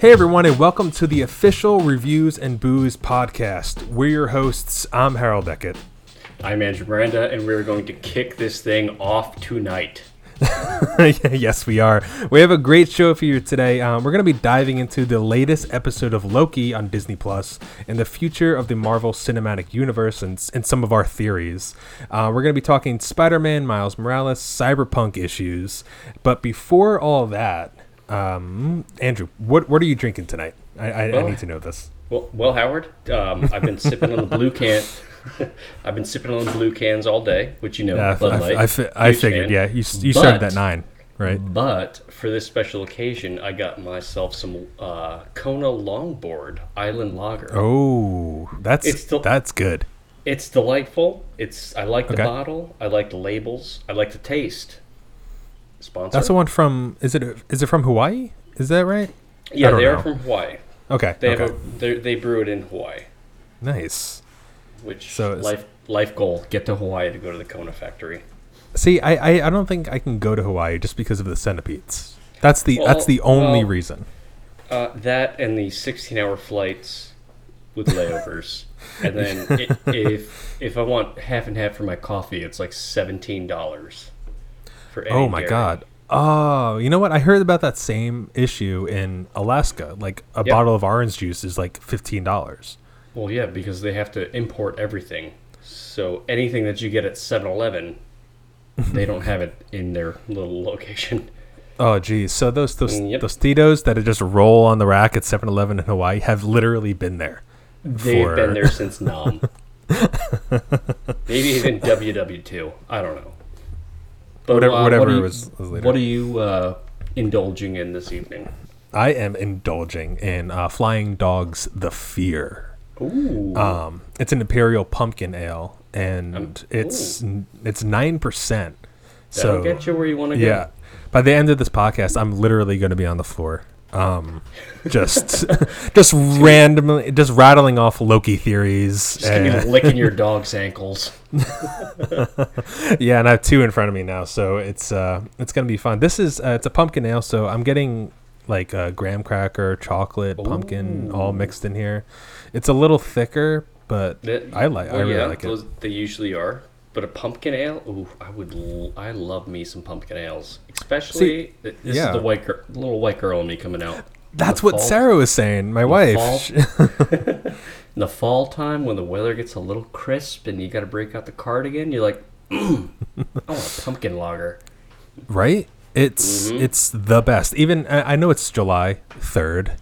Hey everyone, and welcome to the official Reviews and Booze podcast. We're your hosts. I'm Harold Beckett. I'm Andrew Miranda, and we're going to kick this thing off tonight. yes, we are. We have a great show for you today. Um, we're going to be diving into the latest episode of Loki on Disney Plus and the future of the Marvel Cinematic Universe and, and some of our theories. Uh, we're going to be talking Spider Man, Miles Morales, cyberpunk issues. But before all that, um, Andrew, what what are you drinking tonight? I, I, Well- I need to know this. Well, well Howard, um, I've been sipping on the blue can. I've been sipping on the blue cans all day, which you know, Yeah, I, Bud Light. I, I, I figured. fan. Yeah, you, you started at nine, right? But for this special occasion, I got myself some uh, Kona Longboard Island Lager. Oh, that's It's still- that's good. It's delightful. It's I like the Okay. bottle. I like the labels. I like the taste. Sponsor? That's the one from. Is it is it from Hawaii? Is that right? yeah, they know. are from Hawaii. Okay. They okay. have a they they brew it in Hawaii. nice. Which So life life goal: get to Hawaii to go to the Kona factory. See, I, I I don't think I can go to Hawaii just because of the centipedes. That's the Well, that's the only well- reason. Uh, that and the 16-hour flights with layovers, and then i if if I want half and half for my coffee, it's like seventeen dollars. For Oh my god. Oh, you know what? I heard about that same issue in Alaska. Like a bottle of orange juice is like fifteen dollars. Well, yeah, because they have to import everything. So anything that you get at 7-Eleven, they don't have it in their little location. Oh geez. So those those Mm, yep. those Tito's that just roll on the rack at 7-Eleven in Hawaii have literally been there. They've For- been there since Nam. Maybe even WW2. I don't know. But, Whatever- uh, whatever what you, was- was later. What are you uh, indulging in this evening? I am indulging in uh, Flying Dogs the Fear. Ooh. Um, it's an imperial pumpkin ale, and Um, it's it's nine percent. So get you where you want to go. yeah, by the end of this podcast, I'm literally going to be on the floor, um, just just randomly, just rattling off Loki theories. Just gonna and- be licking your dog's ankles. yeah, and I have two in front of me now, so it's uh, it's gonna be fun. This is uh, it's a pumpkin ale, so I'm getting like a graham cracker, chocolate, pumpkin, all mixed in here. It's a little thicker, but That- I like. I really yeah, like it. those, They usually are. But a pumpkin ale, ooh, I would. L- I love me some pumpkin ales, especially th- this yeah. is the white girl, little white girl in me coming out. That's what fall- Sarah was saying. My wife. fall. In the fall time when the weather gets a little crisp and you got to break out the cardigan, you're like, mm, I want a pumpkin lager. right? It's Mhm. it's the best. Even I I know it's July third,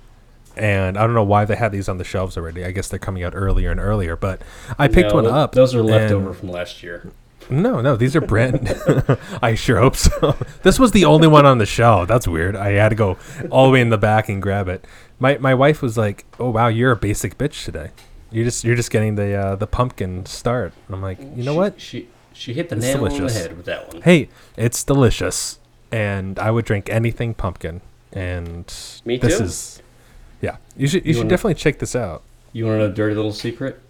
and I don't know why they had these on the shelves already. I guess they're coming out earlier and earlier. But I picked No, one up. Those are leftover from last year. No, no, these are brand. I sure hope so. this was the only one on the shelf. That's weird. I had to go all the way in the back and grab it. My my wife was like, "Oh wow, you're a basic bitch today. You're just you're just getting the uh, the pumpkin start." And I'm like, you know She- what? She she hit the It's nail on the head with that one. Hey, it's delicious, and I would drink anything pumpkin. And Me this too. is, yeah, you should you, You should wanna- definitely check this out. You want to know a dirty little secret?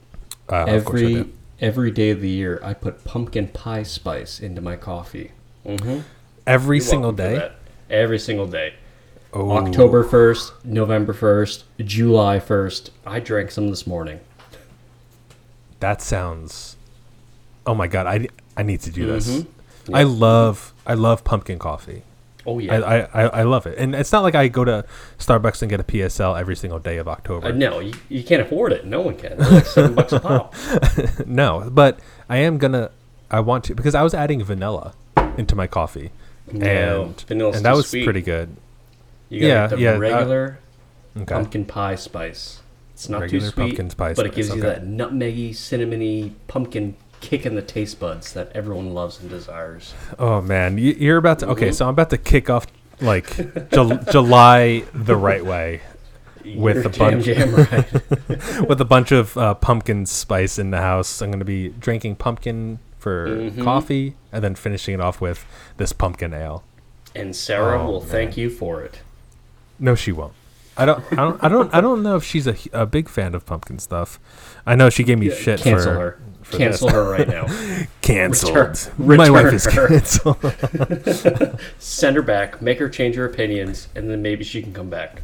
Uh, of course I every do. every day of the year, I put pumpkin pie spice into my coffee. Mm-hmm. every single day. Every single day. Oh, October first, November first, July first. I drank some this morning. That sounds. Oh my god, I I need to do this. Mhm. I Yep. love I love pumpkin coffee. Oh yeah. I, I, I love it, and it's not like I go to Starbucks and get a PSL every single day of October. I know you, you can't afford it. No one can. They're like seven bucks a pop. no, but I am gonna. I want to because I was adding vanilla into my coffee, No, and and that was sweet. pretty good. You got Yeah, the yeah, uh, regular Okay. pumpkin pie spice. It's not Regular too sweet, pumpkin pie but it spice, gives you that nutmeggy, cinnamony, pumpkin kick in the taste buds that everyone loves and desires. Oh man, you, you're about to. Okay, Mhm. so I'm about to kick off like Jul- July the right way with You're a bunch jam, right. with a bunch of uh, pumpkin spice in the house. I'm going to be drinking pumpkin for Mhm. coffee and then finishing it off with this pumpkin ale. and Sarah Oh, will man. thank you for it. No, she won't. I don't. I don't. I don't. I don't know if she's a, a big fan of pumpkin stuff. I know she gave me shit Cancel for her. for Cancel this. her right now. Return- My wife is canceled. Send her back. Make her change her opinions, and then maybe she can come back.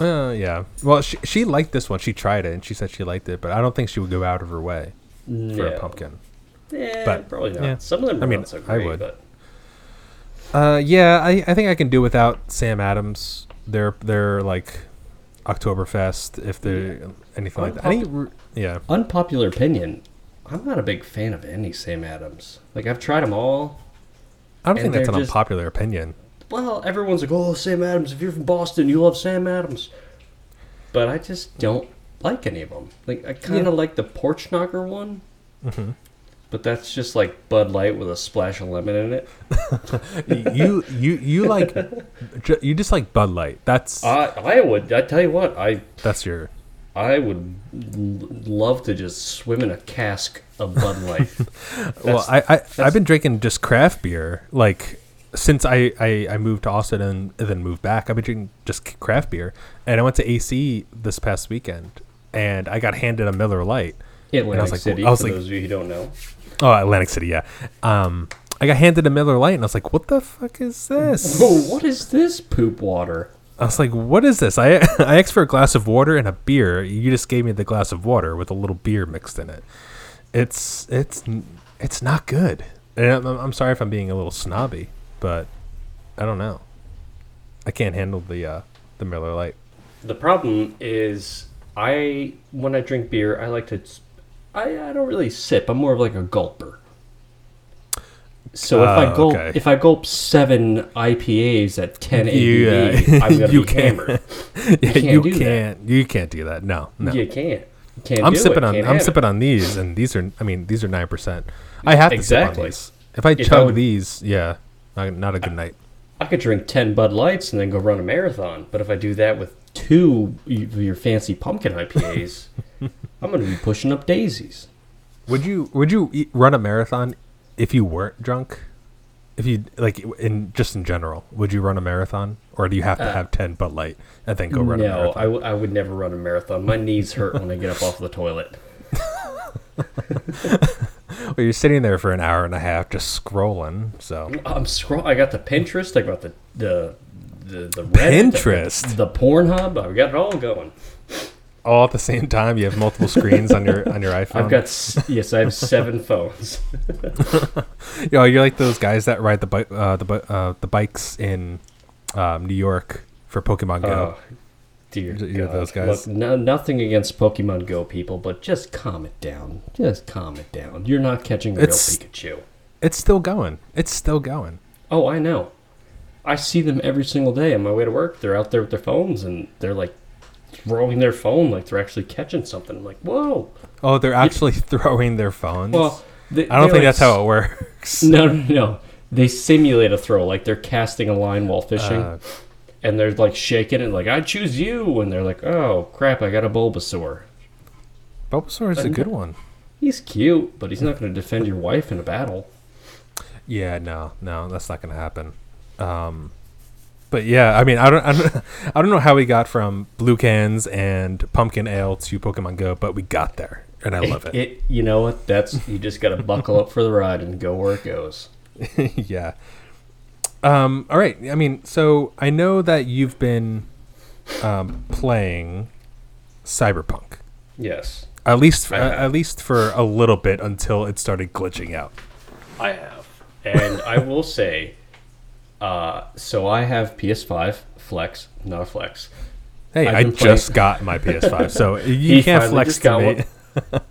Uh, yeah. Well, she she liked this one. She tried it and she said she liked it, but I don't think she would go out of her way for a pumpkin. Yeah, But, probably not. yeah. Some of them I mean, not so I would. but Uh, yeah, I, I think I can do without Sam Adams. Their their like Oktoberfest, if they're anything like that. R- yeah. unpopular opinion. I'm not a big fan of any Sam Adams. Like I've tried them all. I don't think that's an just- unpopular opinion. Well, everyone's like, "Oh, Sam Adams. If you're from Boston, you love Sam Adams." But I just don't like any of them. Like I kind of like the Porch Rocker one. Mhm. But that's just like Bud Light with a splash of lemon in it. you you you like you just like Bud Light. That's I I would. I tell you what. I that's your I would love to just swim in a cask of Bud Light. well. I, I I've been drinking just craft beer like since I, I, I moved to Austin and then moved back. I've been drinking just craft beer, and I went to AC this past weekend, and I got handed a Miller Lite. Atlantic like- City. I was for like- those of you who don't know. Oh, Atlantic City, yeah. Um, I got handed a Miller Lite, and I was like, "What the fuck is this?" Oh, what is this poop water? I was like, "What is this?" I I asked for a glass of water and a beer. You just gave me the glass of water with a little beer mixed in it. It's it's it's not good. And I'm, I'm sorry if I'm being a little snobby, but I don't know. I can't handle the uh, the Miller Lite. The problem is, I when I drink beer, I like to. I, I don't really sip. I'm more of like a gulper. So if Oh, I gulp, okay. if I gulp seven IPAs at 10 ABV, You, uh, I'm gonna you be can't- hammered. Yeah, can't you do that. can't you can't do that. No, no. You can't. You can't I'm do sipping it. on Can't I'm have sipping on these, and these are I mean these are nine percent. I have to sip on these. If I If I chug would- these, yeah, not, not a good night. I could drink 10 Bud Lights and then go run a marathon. But if I do that with two of your fancy pumpkin IPAs, I'm going to be pushing up daisies. Would you would you eat, run a marathon if you weren't drunk? If you like in just in general, would you run a marathon, or do you have to Uh, have ten Bud Light and then go run a no, marathon? I, w- I would never run a marathon. My knees hurt when I get up off the toilet. well, you're sitting there for an hour and a half just scrolling. So I'm scroll. I got the Pinterest. I got the the the, the Reddit, Pinterest? the, the Pornhub. I've got it all going. All at the same time, you have multiple screens on your on your iPhone. I've got s- yes, I have seven phones. Yo, you're like those guys that ride the bike uh, the uh, the bikes in um, New York for Pokemon Go. Oh, dear You're God. those guys? Look, no, nothing against Pokemon Go people, but just calm it down. Just calm it down. You're not catching a real Pikachu. It's still going. It's still going. Oh, I know. I see them every single day on my way to work. They're out there with their phones and they're like throwing their phone like they're actually catching something. I'm like, whoa. Oh, they're actually throwing their phones. Well, they, I don't think like, that's how it works. No, no, no. They simulate a throw, like they're casting a line while fishing, Uh, and they're like shaking it, like I choose you, and they're like, oh crap, I got a Bulbasaur. Bulbasaur is a good one. He's cute, but he's not going to defend your wife in a battle. Yeah, no, no, that's not gonna happen. Um, but yeah, I mean, I don't, I don't, I don't know how we got from blue cans and pumpkin ale to Pokemon Go, but we got there, and I love it. You know what? That's you just got to buckle up for the ride and go where it goes. yeah. Um. All right. I mean, so I know that you've been um, playing Cyberpunk, Yes, at least, for, at least for a little bit until it started glitching out. I have, and I will say, uh, so I have PS5 Flex, not a Flex. Hey, I playing- just got my PS5, so you can't flex to me.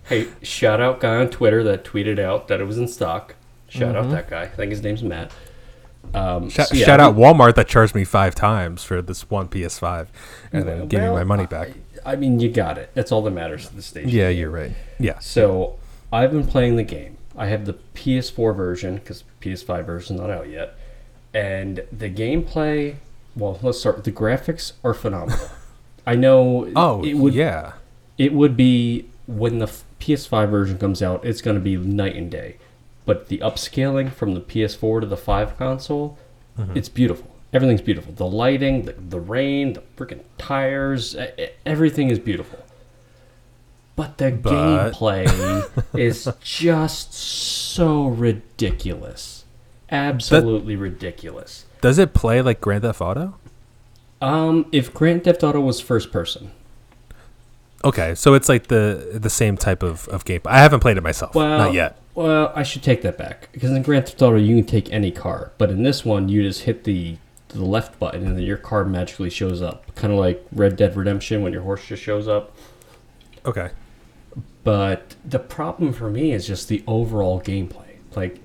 Hey, shout out guy on Twitter that tweeted out that it was in stock. Shout out that guy. I think his name's Matt. Um, Shout, so yeah, shout out Walmart that charged me five times for this one PS5, and then give me my money back. I, I mean, you got it. That's all that matters at this stage. Yeah, you're right. Yeah, So I've been playing the game. I have the PS4 version because PS5 version's not out yet, and the gameplay. Well, let's start. The graphics are phenomenal. I know. Oh, it would. yeah. It would be when the PS5 version comes out. It's going to be night and day. But the upscaling from the PS4 to the 5 console, Mm-hmm. it's beautiful. Everything's beautiful. The lighting, the, the rain, the freaking tires, everything is beautiful. But the But- gameplay is just so ridiculous. Absolutely ridiculous. Does it play like Grand Theft Auto? Um, if Grand Theft Auto was first person, Okay, so it's like the the same type of of game. I haven't played it myself, well, not yet. Well, I should take that back because in Grand Theft Auto you can take any car, but in this one you just hit the the left button and then your car magically shows up, kind of like Red Dead Redemption when your horse just shows up. Okay. But the problem for me is just the overall gameplay. Like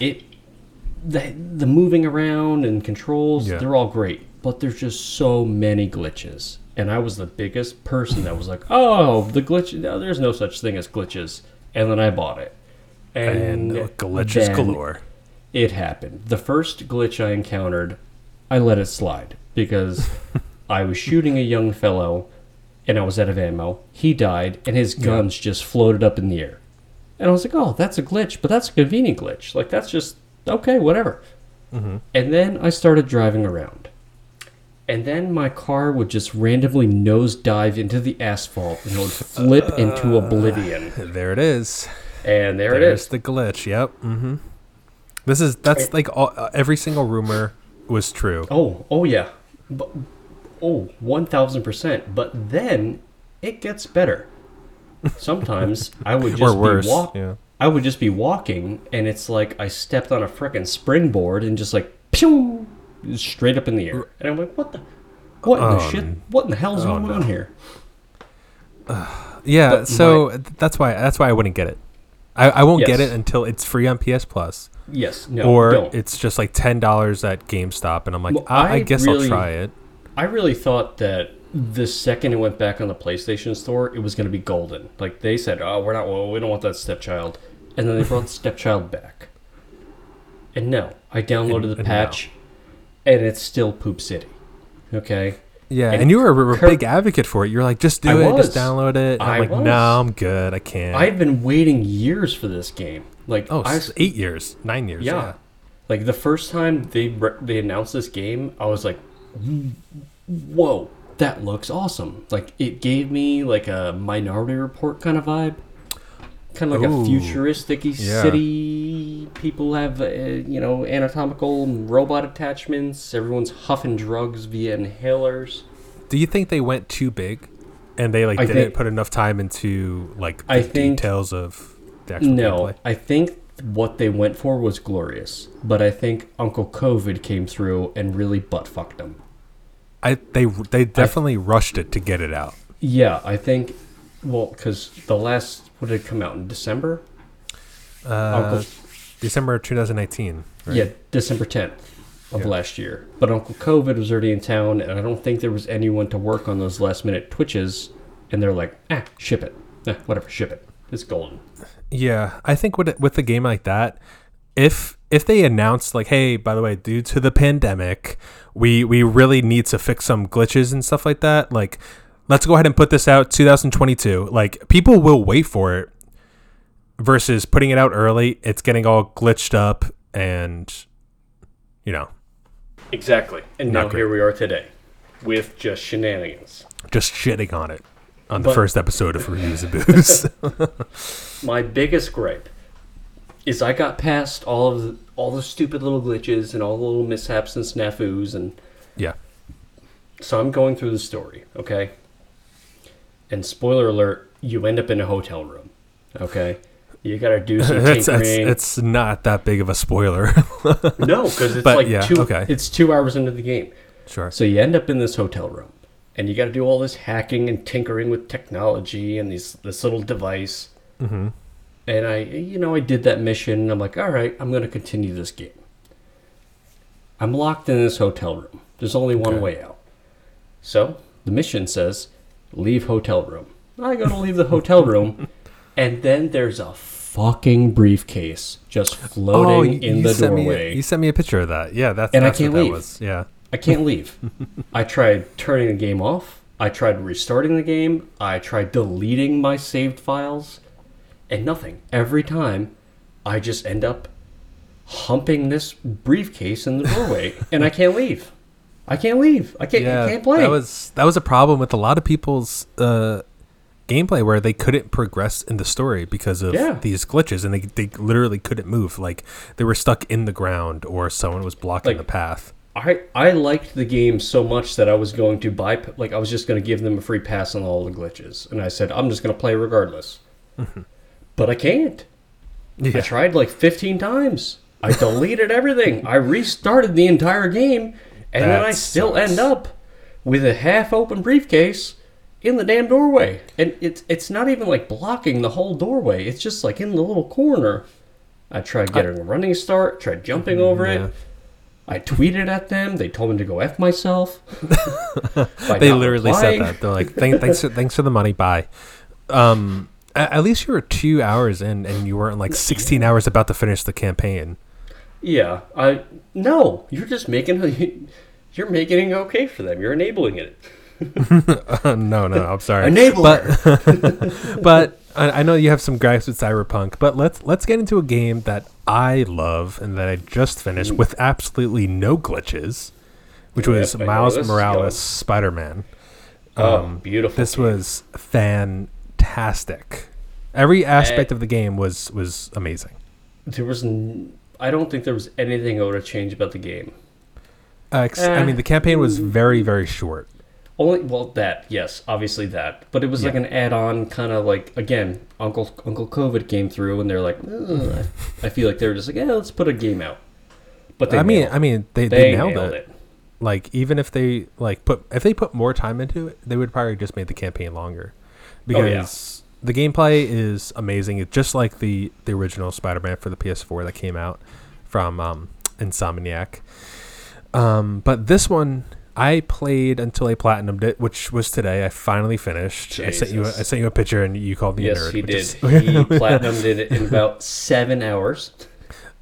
it the the moving around and controls, Yeah. they're all great, but there's just so many glitches. And I was the biggest person that was like, "Oh, the glitch, no, there's no such thing as glitches." And then I bought it. And glitches galore. It happened. The first glitch I encountered, I let it slide because I was shooting a young fellow and I was out of ammo. He died and his guns just floated up in the air. And I was like, oh, that's a glitch, but that's a convenient glitch. Like, that's just, okay, whatever. And then I started driving around. And then my car would just randomly nosedive into the asphalt and it would flip into oblivion. There it is. And there it There's is. the glitch. Yep. Mm-hmm. This is that's like all, uh, every single rumor was true. Oh, oh yeah. But, oh, 1000%. But then it gets better. Sometimes I would just or worse. be walk- Yeah. I would just be walking and it's like I stepped on a frickin' springboard and just like pew straight up in the air. And I'm like, what the what in the Oh, shit? What in the hell's oh, going no. on here? Yeah. But So that's why that's why I wouldn't get it. I, I won't get it until it's free on PS Plus, Yes, no, or don't. it's just like ten dollars at GameStop, and I'm like, Well, I, I I guess really- I'll try it. I really thought that the second it went back on the PlayStation Store, it was going to be golden. Like they said, "Oh, we're not. Well, we don't want that stepchild," and then they brought the stepchild back. And no, I downloaded And- the and patch, and it's still Poop City. Okay. Yeah, and and, you were a, Kirk- big advocate for it. You're like, just do I it, just download it. And I'm I like, was. no, I'm good. I can't. I've been waiting years for this game. Like oh, I, eight years, nine years. Yeah. Yeah. Like the first time they they announced this game, I was like, "Whoa, that looks awesome!" Like it gave me like a Minority Report kind of vibe, kind of like Ooh. a futuristic Yeah. city. People have uh, you know anatomical robot attachments. Everyone's huffing drugs via inhalers. Do you think they went too big, and they like I didn't think- put enough time into like the I think- details of the actual No, gameplay? I think what they went for was glorious, but I think Uncle COVID came through and really butt fucked them. I they they definitely rushed it to get it out. Yeah, I think. Well, because the last what did it come out in December? Uh, Uncle, December 2019. Right? yeah, December tenth of Yeah. last year. But Uncle COVID was already in town, and I don't think there was anyone to work on those last minute twitches. And they're like, ah, ship it, eh, whatever, ship it. It's golden. Yeah, I think with with a game like that, if if they announced like, hey, by the way, due to the pandemic, we we really need to fix some glitches and stuff like that, like let's go ahead and put this out 2022. Like people will wait for it versus putting it out early, it's getting all glitched up and you know, Exactly. And now great. here we are today, with just shenanigans. just shitting on it on the But- first episode of Reviews of Booze. My biggest gripe is I got past all of the, all the stupid little glitches and all the little mishaps and snafus and yeah. So I'm going through the story, okay? And spoiler alert, you end up in a hotel room, okay? You gotta do some tinkering. it's not that big of a spoiler. no, because it's But like yeah, two. okay. It's two hours into the game, sure. so you end up in this hotel room, and you got to do all this hacking and tinkering with technology and these this little device. Mhm. And I, you know, I did that mission. And I'm like, all right, I'm gonna continue this game. I'm locked in this hotel room. There's only one Okay. way out. So the mission says, leave hotel room. I go to leave the hotel room, and then there's a fucking briefcase just oh, floating in the sent doorway. Me, you sent me a picture of that. Yeah, that's And I can't what that leave. was. Yeah. I can't leave. I tried turning the game off. I tried restarting the game. I tried deleting my saved files, and nothing. Every time, I just end up humping this briefcase in the doorway, and I can't leave. I can't leave. I can't. yeah, I can't play. That was that was a problem with a lot of people's uh, gameplay where they couldn't progress in the story because of Yeah. these glitches, and they they literally couldn't move. Like they were stuck in the ground, or someone was blocking Like, the path. I I liked the game so much that I was going to buy like I was just going to give them a free pass on all the glitches, and I said I'm just going to play regardless. But I can't. I tried like 15 times. I deleted everything. I restarted the entire game, and then I still sucks. end up with a half-open briefcase in the damn doorway. And it's it's not even like blocking the whole doorway. It's just like in the little corner. I tried getting a running start, tried jumping over yeah. it. I tweeted at them. They told me to go f myself. They literally replying. said that. They're like, Thank, "Thanks, for, thanks for the money. Bye." Um, at least you were two hours in, and you weren't like 16 hours about to finish the campaign. Yeah, I no. You're just making you're making it okay for them. You're enabling it. Uh, no, no, I'm sorry. Enabler. But but I, I know you have some gripes with Cyberpunk. But let's let's get into a game that I love and that I just finished with absolutely no glitches, which Yep, was I Miles Morales. Spider Man. oh, beautiful. This game. was fantastic. Every aspect of the game was was amazing. there was. N- I don't think there was anything I would have changed about the game. Uh, ex- I Eh. mean, the campaign was very very short. Only well that yes, obviously that, but it was like an add-on kind of like again, Uncle Uncle COVID came through and they're like, I feel like they were just like, yeah, let's put a game out. But they I mean, I mean, they, they they, nailed, nailed it. it. Like even if they like put if they put more time into it, they would probably just made the campaign longer Oh, yeah. because the gameplay is amazing. It's just like the the original Spider-Man for the PS4 that came out from um, Insomniac. Um, but this one I played until I platinumed it, which was today. I finally finished. I sent you a, I sent you a picture and you called me Yes, nerd. he did. is- he platinumed it in about seven hours.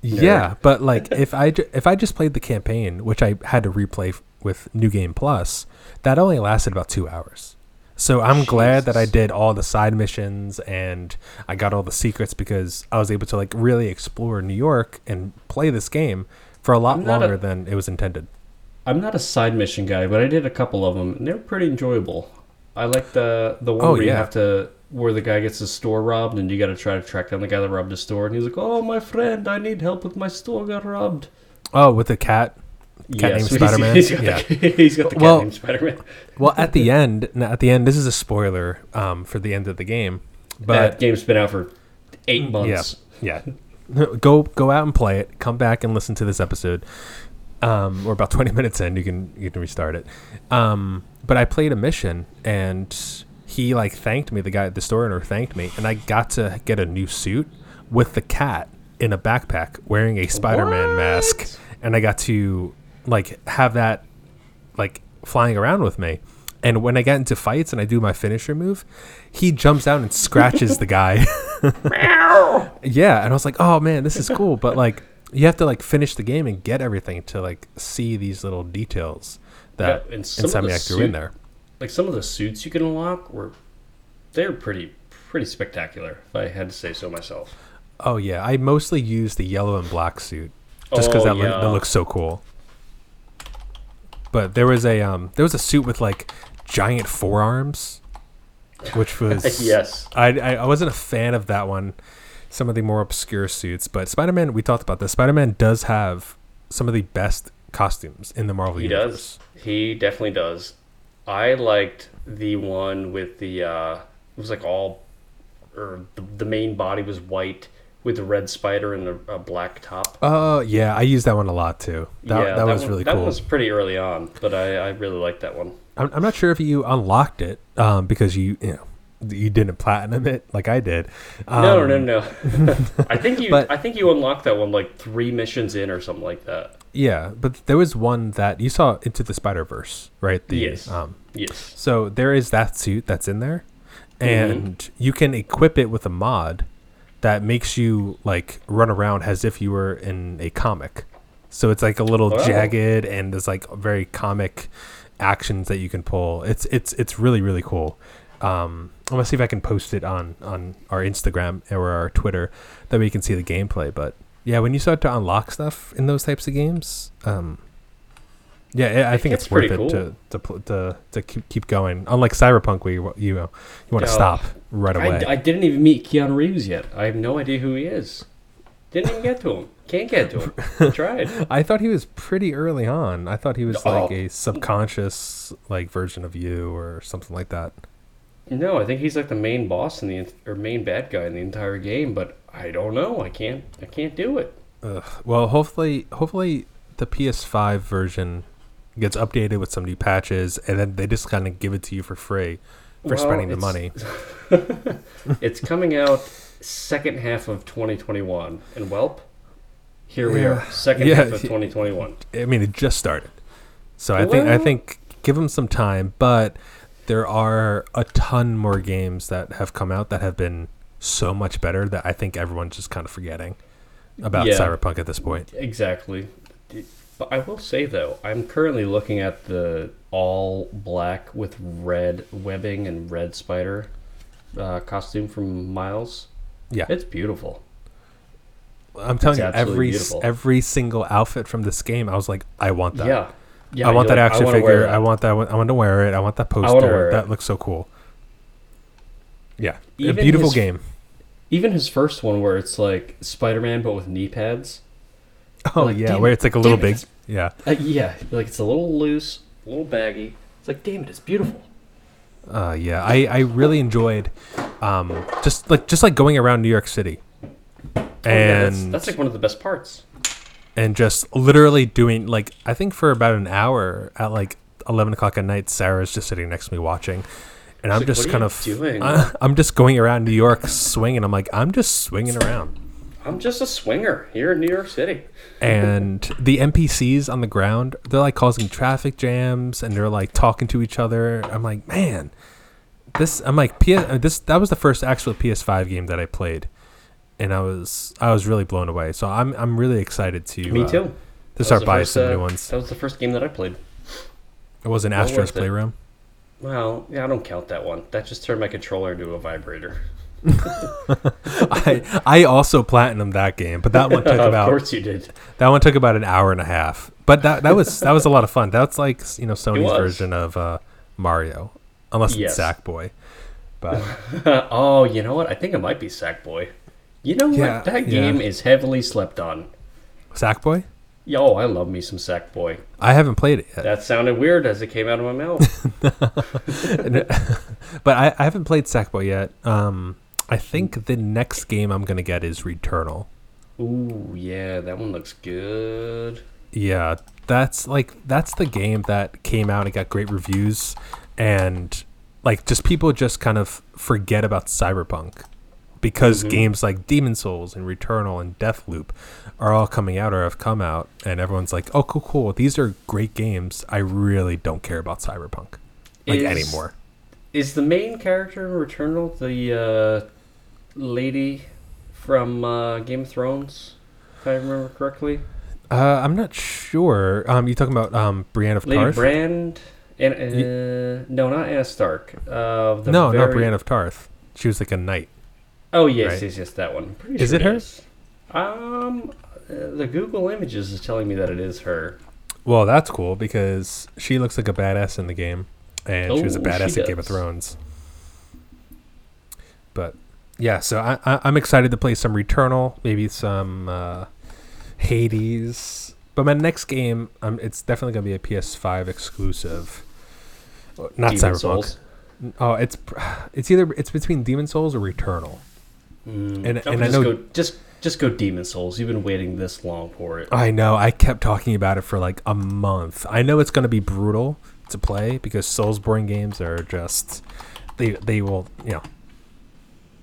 Yeah, but like if I if I just played the campaign, which I had to replay with New Game Plus, that only lasted about two hours. So I'm glad that I did all the side missions and I got all the secrets because I was able to like really explore New York and play this game for a lot I'm a- longer than it was intended. I'm not a side mission guy, but I did a couple of them, and they're pretty enjoyable. I like the the one Oh, where you have to where the guy gets his store robbed, and you got to try to track down the guy that robbed his store, and he's like, "Oh, my friend, I need help with my store got robbed." Oh, with the cat. Cat named he's- Spider-Man? He's got Yeah. the, he's got the cat Well- named Spider-Man. Well, at the end, at the end, this is a spoiler um, for the end of the game, that but game's been out for eight months. Yeah. yeah. go go out and play it. Come back and listen to this episode. Um, we're about twenty minutes in. You can you can restart it. Um, but I played a mission and he like thanked me. The guy at the store owner thanked me, and I got to get a new suit with the cat in a backpack wearing a Spider-Man mask, and I got to like have that like flying around with me. And when I get into fights and I do my finisher move, he jumps out and scratches the guy. Yeah, and I was like, "Oh man, this is cool." But like, you have to like finish the game and get everything to like see these little details that Yeah, and some of the Insomniac threw in there. Like some of the suits you can unlock were they're pretty pretty spectacular, if I had to say so myself. Oh yeah, I mostly use the yellow and black suit just because Oh, that, yeah. that looks so cool. But there was a um, there was a suit with like giant forearms, which was yes. I, I I wasn't a fan of that one. Some of the more obscure suits, but Spider Man. We talked about this. Spider Man does have some of the best costumes in the Marvel He universe. does. He definitely does. I liked the one with the uh it was like all or the, the main body was white with the red spider and a, a black top. Oh yeah, I use that one a lot too. That, yeah, that, was one, really that cool. That was pretty early on, but I, I really liked that one. I'm, I'm not sure if you unlocked it um, because you you know you didn't platinum it like I did. Um, no, no, no. I think you but- I think you unlocked that one like three missions in or something like that. Yeah, but there was one that you saw into the Spider Verse, right? The, Yes. Um, Yes. so there is that suit that's in there, Mm-hmm. and you can equip it with a mod that makes you like run around as if you were in a comic. So it's like a little Oh. jagged, and there's like very comic actions that you can pull. It's it's it's really really cool. Um, I'm gonna see if I can post it on on our Instagram or our Twitter that way you can see the gameplay. But yeah, when you start to unlock stuff in those types of games, um, yeah, I I think gets it's worth it cool. to to to to keep, keep going. Unlike Cyberpunk, where you you, you want to stop right away. I, I didn't even meet Keanu Reeves yet. I have no idea who he is. Didn't even get to him. Can't get to him. Tried. I thought he was pretty early on. I thought he was Oh. like a subconscious like version of you or something like that. No, I think he's like the main boss in the or main bad guy in the entire game. But I don't know. I can't. I can't do it. Ugh. Well, hopefully, hopefully the PS5 version gets updated with some new patches, and then they just kind of give it to you for free for Well, spending the money. It's coming out second half of 2021, and Welp, here we are, second Yeah, half of 2021. I mean, it just started, so I think I think give them some time. But there are a ton more games that have come out that have been so much better that I think everyone's just kind of forgetting about Yeah. Cyberpunk at this point. Exactly. But I will say though, I'm currently looking at the all black with red webbing and red spider uh, costume from Miles. Yeah. It's beautiful. I'm telling you, every beautiful. every single outfit from this game, I was like, I want that. Yeah. Yeah. I want that like, action wanna figure. that. I want that. I want to wear it. I want that poster. That looks so cool. Yeah, Even a beautiful his- game. Even his first one, where it's like Spider-Man but with knee pads. Oh like, yeah, where it's like a little damn it, big. Yeah, Uh, yeah, like it's a little loose, a little baggy. It's like, damn it, it's beautiful. uh, yeah. I I really enjoyed, um, just like just like going around New York City, Oh, yeah, that's, and that's like one of the best parts. and just literally doing like I think for about an hour at like eleven o'clock at night, Sarah's just sitting next to me watching, and I'm like, just "What are kind of doing?" I, I'm just going around New York swinging. I'm like I'm just swinging around. I'm just a swinger here in New York City. and the NPCs on the ground, they're like causing traffic jams and they're like talking to each other. I'm like, man, this. I'm like, P- uh, this. That was the first actual PS5 game that I played, and I was I was really blown away. So I'm I'm really excited to Me uh, too. to start buying first, some uh, new ones. That was the first game that I played. It was an well Astro's. Playroom. Well, yeah, I don't count that one. That just turned my controller into a vibrator. I I also platinumed that game, but that one took of about course you did. that one took about an hour and a half. But that that was that was a lot of fun. That's like you know Sony's version of uh, Mario, unless Yes. it's Sackboy. But oh, you know what? I think it might be Sackboy. You know what? Yeah, that yeah. game is heavily slept on. Sackboy, Yo, I love me some Sackboy. I haven't played it yet. That sounded weird as it came out of my mouth. but I, I haven't played Sackboy yet. Um, I think the next game I'm gonna get is Returnal. Ooh, yeah, that one looks good. Yeah, that's like that's the game that came out and got great reviews, and like just people just kind of forget about Cyberpunk because Mhm. games like Demon's Souls and Returnal and Deathloop are all coming out or have come out, and everyone's like, "Oh, cool, cool. These are great games. I really don't care about Cyberpunk like Is- anymore." Is the main character in Returnal the uh, lady from uh, Game of Thrones? If I remember correctly, Uh, I'm not sure. Um, you talking about um Brienne of Lady Tarth? Brand. And uh, no, not Arya Stark. Uh, the no, not Brienne of Tarth. She was like a knight. Oh yes, right? yes, yes, that one. Pretty Is sure it her? is. Um, the Google Images is telling me that it is her. Well, that's cool because she looks like a badass in the game, and she was a Oh, badass in Game of. Thrones. Yeah, so I, I, I'm excited to play some Returnal, maybe some uh, Hades. But my next game, um, it's definitely gonna be a PS5 exclusive. Not Demon Cyberpunk. Souls. Oh, it's it's either it's between Demon's Souls or Returnal. Mm, And- I and I just know- go, just just go Demon's Souls. You've been waiting this long for it. I know. I kept talking about it for like a month. I know it's going to be brutal to play because Soulsborne games are just they they will you know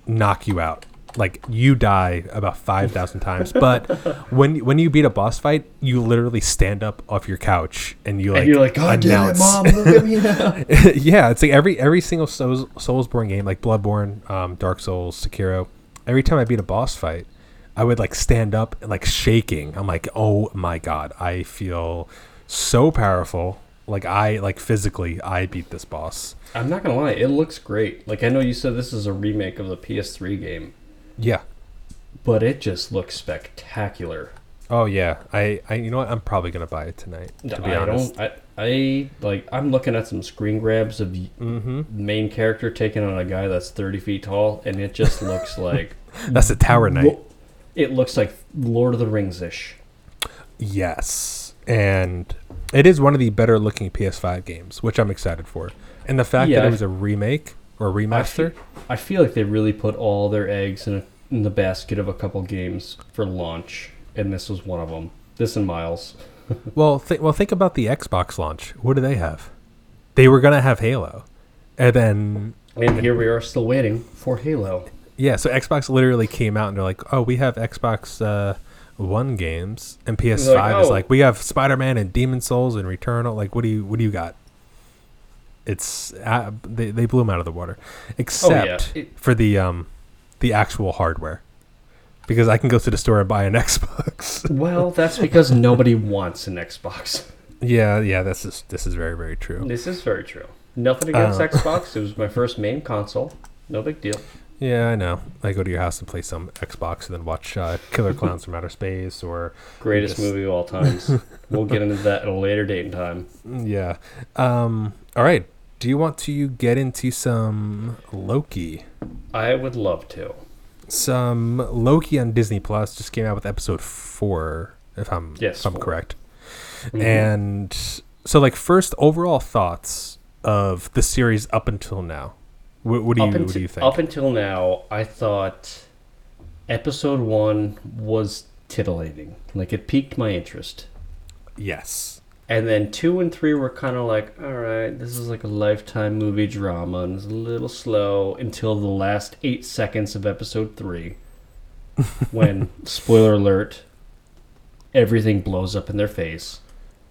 knock you out. Like you die about five thousand times, but when when you beat a boss fight, you literally stand up off your couch and you like and you're like, God damn it, mom, look at me now. yeah, it's like every every single Souls Soulsborne game, like Bloodborne, um, Dark Souls, Sekiro. Every time I beat a boss fight, I would like stand up and like shaking. I'm like, oh my god, I feel so powerful. Like I like physically, I beat this boss. I'm not gonna lie, it looks great. Like I know you said this is a remake of the PS3 game, Yeah. but it just looks spectacular. Oh yeah. I I you know what? I'm probably gonna buy it tonight. To be I honest. I, I like. I'm looking at some screen grabs of Mm-hmm. main character taking on a guy that's 30 feet tall, and it just looks like That's a tower knight. It looks like Lord of the Rings ish. Yes, and it is one of the better looking PS5 games, which I'm excited for. And the fact Yeah, that it was a remake or I remaster. feel, I feel like they really put all their eggs in, a, in the basket of a couple games for launch, and this was one of them. This and Miles. Well, th- well, think about the Xbox launch. What do they have? They were gonna have Halo, and then And here we are still waiting for Halo. yeah, so Xbox literally came out and they're like, "Oh, we have Xbox uh, One games," and PS5 like, is "Oh." like, "We have Spider Man and Demon's Souls and Returnal." Like, what do you what do you got? It's uh, they they blew them out of the water, except Oh, It- for the um the actual hardware, because I can go to the store and buy an Xbox. Well, that's because nobody wants an Xbox. yeah, yeah, this is this is very very true. This is very true. Nothing against Uh. Xbox. It was my first main console. No big deal. Yeah, I know. I go to your house and play some Xbox and then watch uh, Killer Clowns from Outer Space or Greatest Yes. movie of all times. we'll get into that at a later date and time. yeah. Um. All right. Do you want to get into some Loki? I would love to. Some Loki on Disney Plus just came out with episode four, if I'm Yes, if I'm four. correct. Mhm. And so, like, first overall thoughts of the series up until now. What, what do you up, what do you think? up until now, I thought episode one was titillating. Like it piqued my interest. yes. And then two and three were kind of like, all right, this is like a lifetime movie drama, and it's a little slow until the last eight seconds of episode three, when spoiler alert, everything blows up in their face,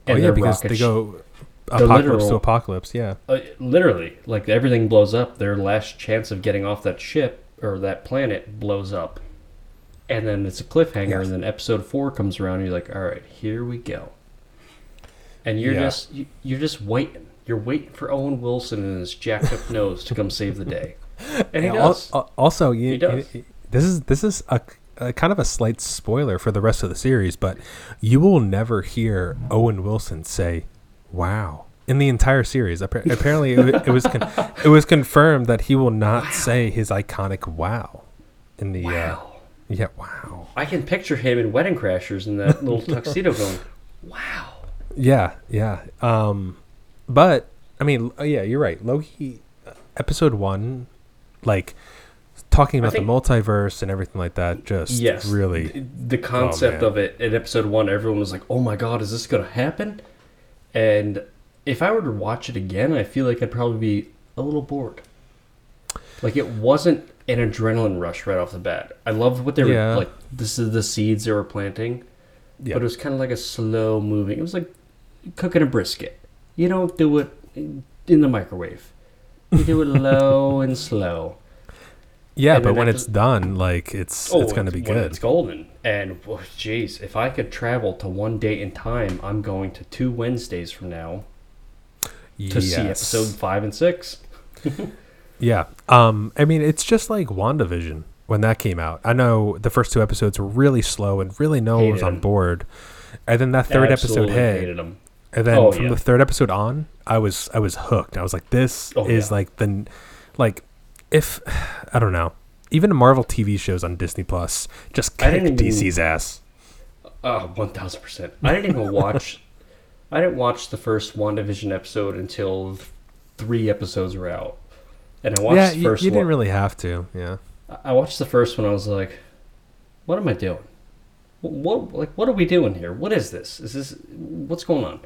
Oh yeah, because they go apocalypse to apocalypse. Yeah. uh, literally, like everything blows up. Their last chance of getting off that ship or that planet blows up, and then it's a cliffhanger. Yes. And then episode four comes around, and you're like, all right, here we go. And you're Yeah. just you, you're just waiting. You're waiting for Owen Wilson and his jacked up nose to come save the day, and he And does. also, you, He does. you- this is this is a, a kind of a slight spoiler for the rest of the series, but you will never hear Owen Wilson say "Wow" in the entire series. Apparently, it, it was con- it was confirmed that he will not say his iconic "Wow" in the uh, yeah "Wow." I can picture him in Wedding Crashers in that little tuxedo going, wow. Yeah, yeah. Um, but I mean, uh, yeah, you're right. Loki, uh, episode one, like talking about the multiverse and everything like that, just yes really. the, the concept man. of it in episode one everyone was like oh my god is this gonna happen and if i were to watch it again i feel like i'd probably be a little bored like it wasn't an adrenaline rush right off the bat i loved what they were Yeah. like this is the seeds they were planting Yeah. but it was kind of like a slow moving it was like cooking a brisket you don't do it in the microwave you do it low and slow Yeah, And but when it's done, like it's it's gonna be good. It's golden. And well, jeez, if I could travel to one day in time, I'm going to two Wednesdays from now to see episode five and six. Yeah. Um. I mean, it's just like WandaVision when that came out. I know the first two episodes were really slow and really no one was on board. And then that third episode Absolutely hit, hated 'em. And then Oh, from yeah. the third episode on, I was I was hooked. I was like, this Oh, is yeah. like the like if I don't know. Even Marvel TV shows on Disney Plus just kick DC's ass. Oh, one thousand percent. I didn't even watch. I didn't watch the first WandaVision episode until th- three episodes were out, and I watched Yeah, the you, first you one. didn't really have to. Yeah. I- watched the first one. I was like, "What am I doing? What, what like what are we doing here? What is this? Is this what's going on?"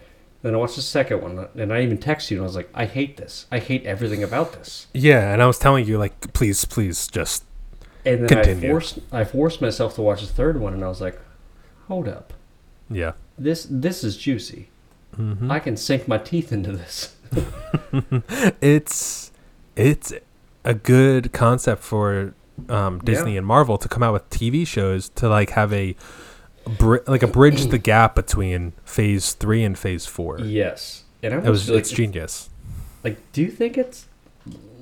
Then I watched the second one, and I even texted you, and I was like, "I hate this. I hate everything about this." Yeah, and I was telling you like, please, please, just And then I forced I forced myself to watch the third one, and I was like, "Hold up, yeah. this this is juicy. Mm-hmm. I can sink my teeth into this." it's it's a good concept for um, Disney Yeah. and Marvel to come out with TV shows to like have a bri- like a bridge the gap between Phase Three and Phase Four. yes, and I It was was like, it's genius. like, do you think it's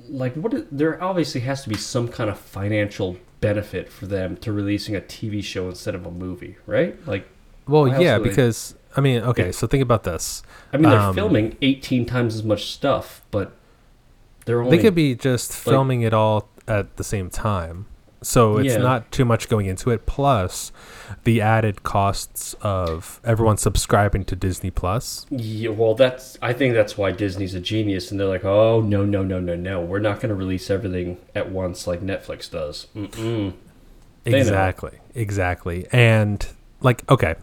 like what? Is, there obviously has to be some kind of financial benefit for them to releasing a TV show instead of a movie, right? Like, Well, yeah, they- because I mean, okay, so think about this. I mean, they're Um, filming 18 times as much stuff, but they're only They could be just like- filming it all at the same time. So it's Yeah. not too much going into it. Plus, the added costs of everyone subscribing to Disney Plus. Yeah, well, that's. I think that's why Disney's a genius, and they're like, "Oh no, no, no, no, no! We're not going to release everything at once like Netflix does." Mm-mm. Exactly. Exactly. And like, okay,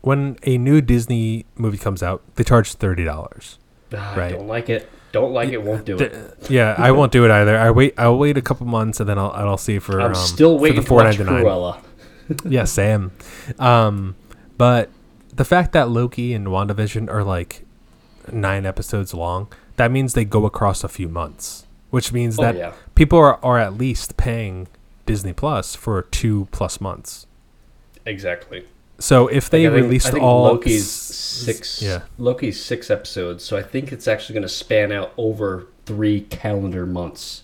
when a new Disney movie comes out, they charge thirty dollars. Ah, Right. Don't like it. Don't like it. Won't do it. Yeah, I won't do it either. I wait. I'll wait a couple months and then I'll I'll see for. I'm um, still waiting for the watch Cruella. yeah, Sam. Um, but the fact that Loki and WandaVision are like nine episodes long, that means they go across a few months, which means Oh that yeah, people are, are at least paying Disney Plus for two plus months. exactly. So if they Like, released think all Loki's s- six. yeah. Loki's six episodes, so I think it's actually going to span out over three calendar months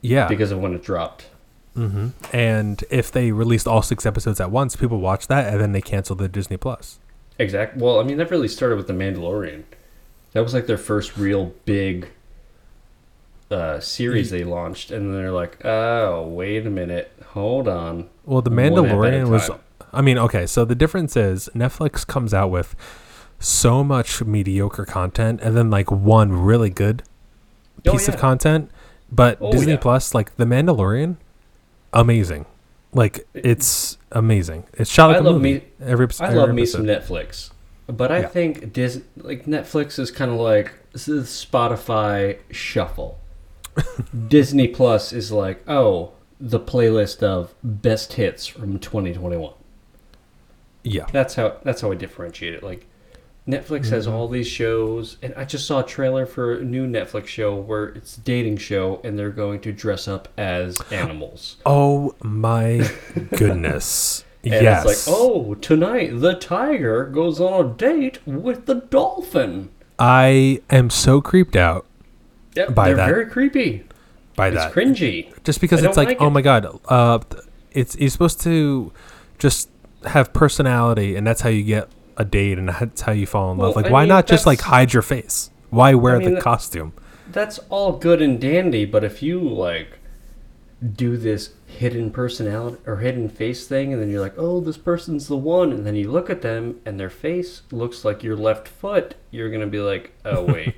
yeah, because of when it dropped. hmm and if they released all six episodes at once, people watch that and then they cancel the Disney Plus. Exactly. Well, I mean, that really started with the Mandalorian. That was like their first real big uh, series they launched, and then they're like, "Oh, wait a minute, hold on." Well, the One app at a Mandalorian was. I mean, okay, so the difference is Netflix comes out with so much mediocre content and then like one really good Oh, piece yeah. of content, but Oh, Disney yeah. Plus, like the Mandalorian, amazing. Like it's amazing. It's shot like I a love movie. me- every, epi- I every love me some Netflix, but I Yeah. think Dis like Netflix is kind of like this is Spotify shuffle. Disney Plus is like, oh, the playlist of best hits from 2021. Yeah, That's how that's how I differentiate it. Like Netflix has Mm-hmm. all these shows, and I just saw a trailer for a new Netflix show where it's a dating show, and they're going to dress up as animals. Oh my goodness. Yes. it's like, oh, tonight the tiger goes on a date with the dolphin. I am so creeped out Yep, By they're that. very creepy. by It's that. cringy. just because I it's like, like oh my god, uh, it's you're supposed to just have personality, and that's how you get a date, and that's how you fall in love. Well, Like, I why mean, not just like hide your face? Why wear mean, the that- costume? That's all good and dandy, but if you like do this hidden personality or hidden face thing, and then you're like, oh, this person's the one, and then you look at them and their face looks like your left foot, you're gonna be like, oh wait,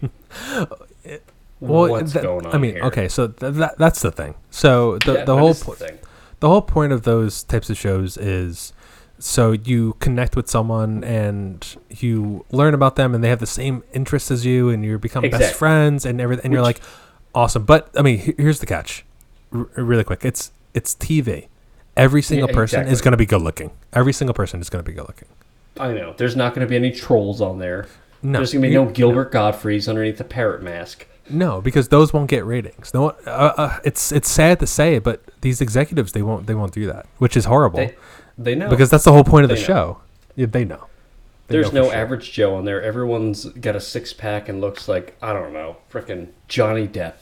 Well, what's that- going on I mean, here? okay, so th- that that's the thing. So the Yeah, the whole po- thing. the whole point of those types of shows is so you connect with someone and you learn about them and they have the same interests as you and you become best friends and everything and you're like awesome. But i mean here's the catch R- really quick. It's it's tv every single Yeah, person is going to be good looking. Every single person is going to be good looking. I know. There's not gonna be any trolls on there. no. There's gonna be you- no Gilbert Gottfried's underneath the parrot mask. no because those won't get ratings. No uh, uh, it's it's sad to say but these executives they won't they won't do that which is horrible. They, they know because that's the whole point of the know. show yeah, they know They There's know no sure. average Joe on there. Everyone's got a six pack and looks like I don't know, freaking Johnny Depp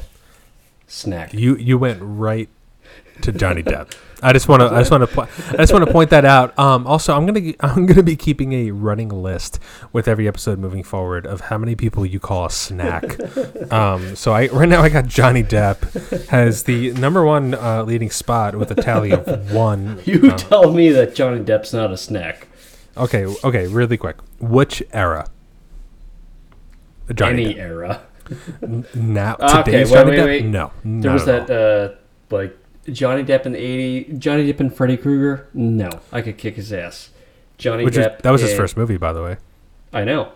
snack. You you went right to Johnny Depp. I just want to I just want to I just want to point that out. Um, also, I'm gonna I'm gonna be keeping a running list with every episode moving forward of how many people you call a snack. um, so I right now I got Johnny Depp has the number one uh, leading spot with a tally of one. You Um, tell me that Johnny Depp's not a snack. okay, okay, really quick. Which era? Johnny Any Depp. era. N- Now Okay, today's wait, Johnny wait, Depp? wait. No, There was that uh like Johnny Depp in the eighty Johnny Depp and Freddy Krueger? No. I could kick his ass. Johnny Which is Depp that was his first movie, by the way. I know.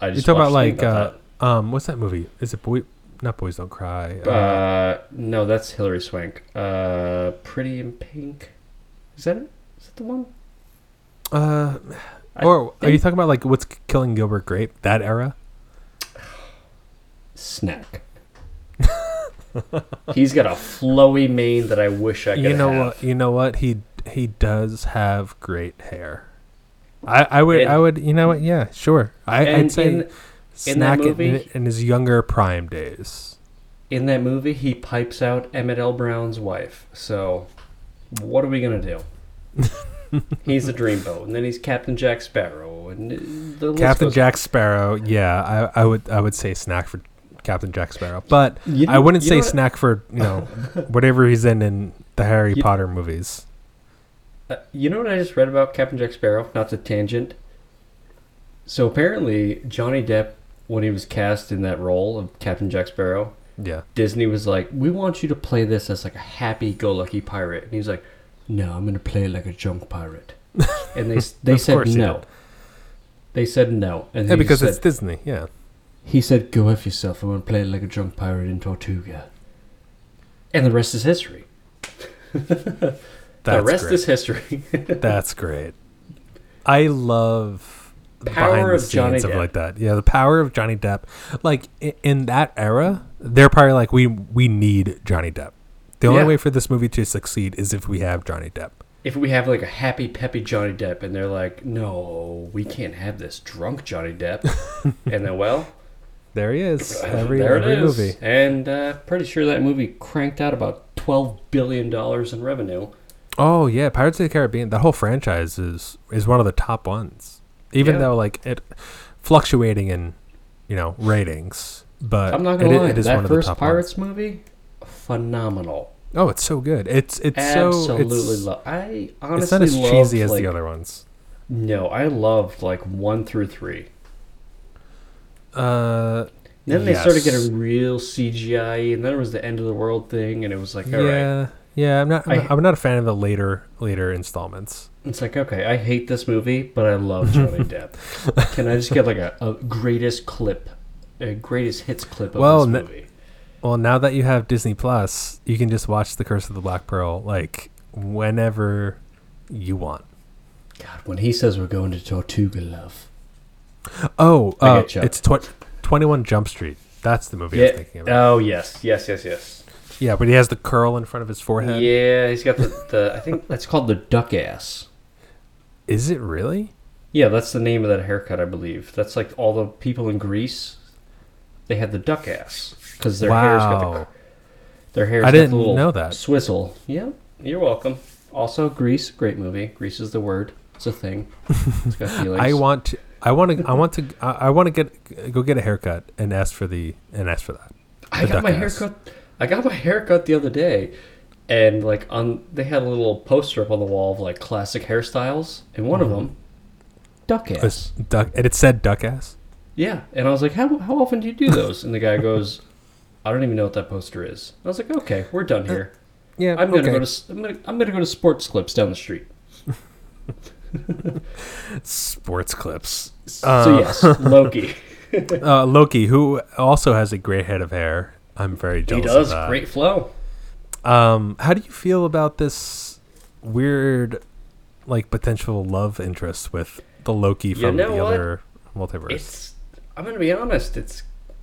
I just You talk about watched a thing like uh, um, what's that movie? Is it boy? Not boys don't cry. that. uh no, that's Hilary Swank. Uh Pretty in Pink. Is that it? Is that the one? Uh, I or are you talking about like what's killing Gilbert Grape? That era? snack. He's got a flowy mane that I wish I could You know have. what? You know what? He he does have great hair. I I would And- I would you know what? Yeah, sure. I I'd say in, in that snack in, movie- in his younger prime days. in that movie, he pipes out Emmett L. Brown's wife. So, what are we gonna do? he's a dreamboat, and then he's Captain Jack Sparrow, and uh, the Captain Jack Sparrow. Yeah, I, I would I would say snack for Captain Jack Sparrow, but You I wouldn't say snack for you know whatever he's in in the Harry You- Potter movies. Uh, you know what I just read about Captain Jack Sparrow? Not to tangent. So apparently, Johnny Depp, when he was cast in that role of Captain Jack Sparrow, Yeah. Disney was like, "We want you to play this as like a happy-go-lucky pirate," and he was like, "No, I'm gonna play it like a junk pirate." And they they said no. did. They said no, and Yeah, he because said, it's Disney. Yeah. He said, "Go F yourself. I'm gonna play it like a drunk pirate in Tortuga." And the rest is history. That's the rest great. is history. That's great. I love the Power of Johnny Depp. like that. Yeah, the power of Johnny Depp. Like i- in that era, they're probably like we we need Johnny Depp. The only Yeah. way for this movie to succeed is if we have Johnny Depp. if we have like a happy, peppy Johnny Depp, and they're like, "No, we can't have this drunk Johnny Depp," and then well, There he is. Every there every is. movie. And uh, pretty sure that movie cranked out about twelve billion dollars in revenue. Oh yeah, Pirates of the Caribbean. That whole franchise is is one of the top ones. Even Yeah. though like it fluctuating in, you know, ratings, but I'm not gonna it, lie, it is that one of the first top Pirates movie, phenomenal. Oh, it's so good. It's it's Absolutely so it's, love. I honestly it's not as loved, cheesy as like, the other ones. No, I loved like one through three. Uh, Then they started getting real CGI, and then it was the end of the world thing, and it was like, all right. yeah, yeah. I'm not. I'm, I- not- I'm not a fan of the later later installments. It's like, okay, I hate this movie, but I love Johnny Depp. Can I just get like a, a greatest clip, a greatest hits clip of Well, this n- movie? Well, now that you have Disney Plus, you can just watch The Curse of the Black Pearl like whenever you want. God, when he says we're going to Tortuga, love. Oh, uh, it's tw- 21 Jump Street. That's the movie I was thinking about. Oh yes, yes, yes, yes. yeah, but he has the curl in front of his forehead. Yeah, he's got the, the. I think that's called the duck ass. Is it really? Yeah, that's the name of that haircut, I believe. That's like all the people in Grease. They had the duck ass because their hair's got the their hair's I didn't the know that. swizzle. Yeah, you're welcome. Also, Grease, great movie. Grease is the word. It's a thing. It's got feelings. I want to. I want to. I want to. I want to get go get a haircut and ask for the and ask for that. I got my ass. haircut. I got my haircut the other day, and like on they had a little poster up on the wall of like classic hairstyles, and one of Mm-hmm. them, duck ass. Duck, and it said duck ass. Yeah, and I was like, how how often do you do those? And the guy goes, I don't even know what that poster is. I was like, okay, we're done here. Yeah, I'm gonna okay. go to I'm gonna I'm gonna go to Sports Clips down the street. sports clips. so Uh, yes, Loki. Uh, Loki, who also has a great head of hair. I'm very jealous. he does great flow. Um, how do you feel about this weird, like potential love interest with the Loki You from know the what? other multiverse? It's I'm gonna be honest, it's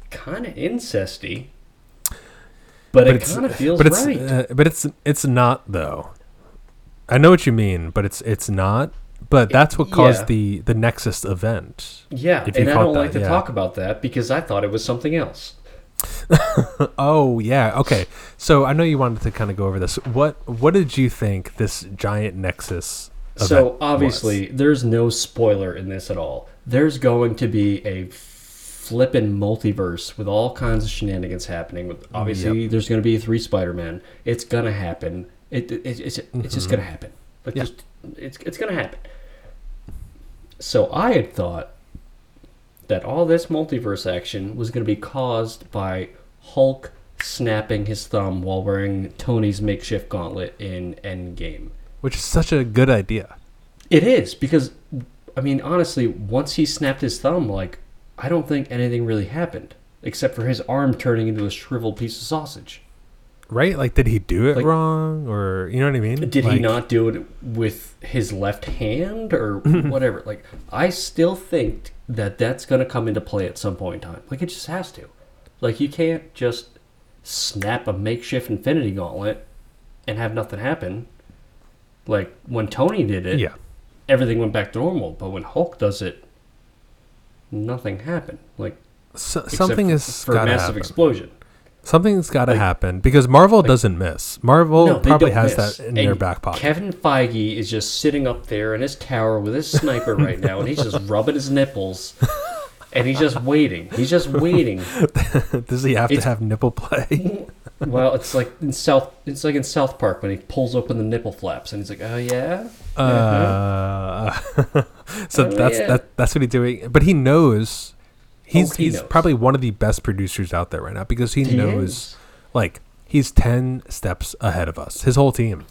kind of incesty, but, but it kind of feels but it's right. uh, but it's it's not though. I know what you mean, but it's it's not. But that's what caused yeah. the the Nexus event. yeah, if you and I don't that, like to yeah. talk about that because I thought it was something else. Oh yeah, okay. So I know you wanted to kind of go over this. What what did you think this giant Nexus? So obviously, there's no spoiler in this at all. There's going to be a flippin' multiverse with all kinds of shenanigans happening. With obviously, there's going to be three Spider-Man. It's gonna happen. It, it it's it's just mm-hmm. gonna happen. Like Yeah. just it's it's gonna happen. So I had thought that all this multiverse action was going to be caused by Hulk snapping his thumb while wearing Tony's makeshift gauntlet in Endgame. which is such a good idea. It is because, I mean, honestly, once he snapped his thumb, like I don't think anything really happened except for his arm turning into a shriveled piece of sausage. Right? Like, did he do it Like- wrong, or you know what I mean? Did he not do it with his left hand or whatever? Like, I still think that that's going to come into play at some point in time. Like, it just has to. Like, you can't just snap a makeshift Infinity Gauntlet and have nothing happen. Like when Tony did it, Yeah, everything went back to normal. But when Hulk does it, nothing happened. Like so, something for, is for a massive happen. explosion. Something's got to Like- happen because Marvel doesn't miss. Marvel No, probably has miss. that in their back pocket. Kevin Feige is just sitting up there in his tower with his sniper right now, and he's just rubbing his nipples, and he's just waiting. He's just waiting. Does he have to have nipple play? well, it's like in South. It's like in South Park when he pulls open the nipple flaps and he's like, "Oh yeah." Uh, so Oh, that's yeah. that, that's what he's doing. But he knows he's Oh, he he's knows. probably one of the best producers out there right now because he, He knows is. like he's ten steps ahead of us. His whole team.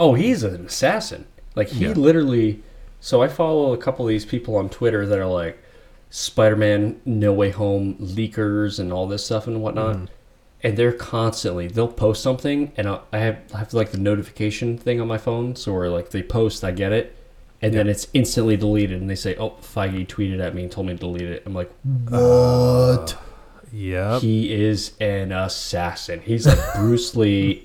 Oh, he's an assassin. Like he Yeah. literally. So I follow a couple of these people on Twitter that are like Spider-Man, No Way Home leakers and all this stuff and whatnot. Mm-hmm. And they're constantly they'll post something and I'll, I have I have like the notification thing on my phone, so where like they post, I get it, and then it's instantly deleted, and they say, "Oh, Feige tweeted at me and told me to delete it." I'm like, "What?" Uh, yeah, He is an assassin. He's like Bruce Lee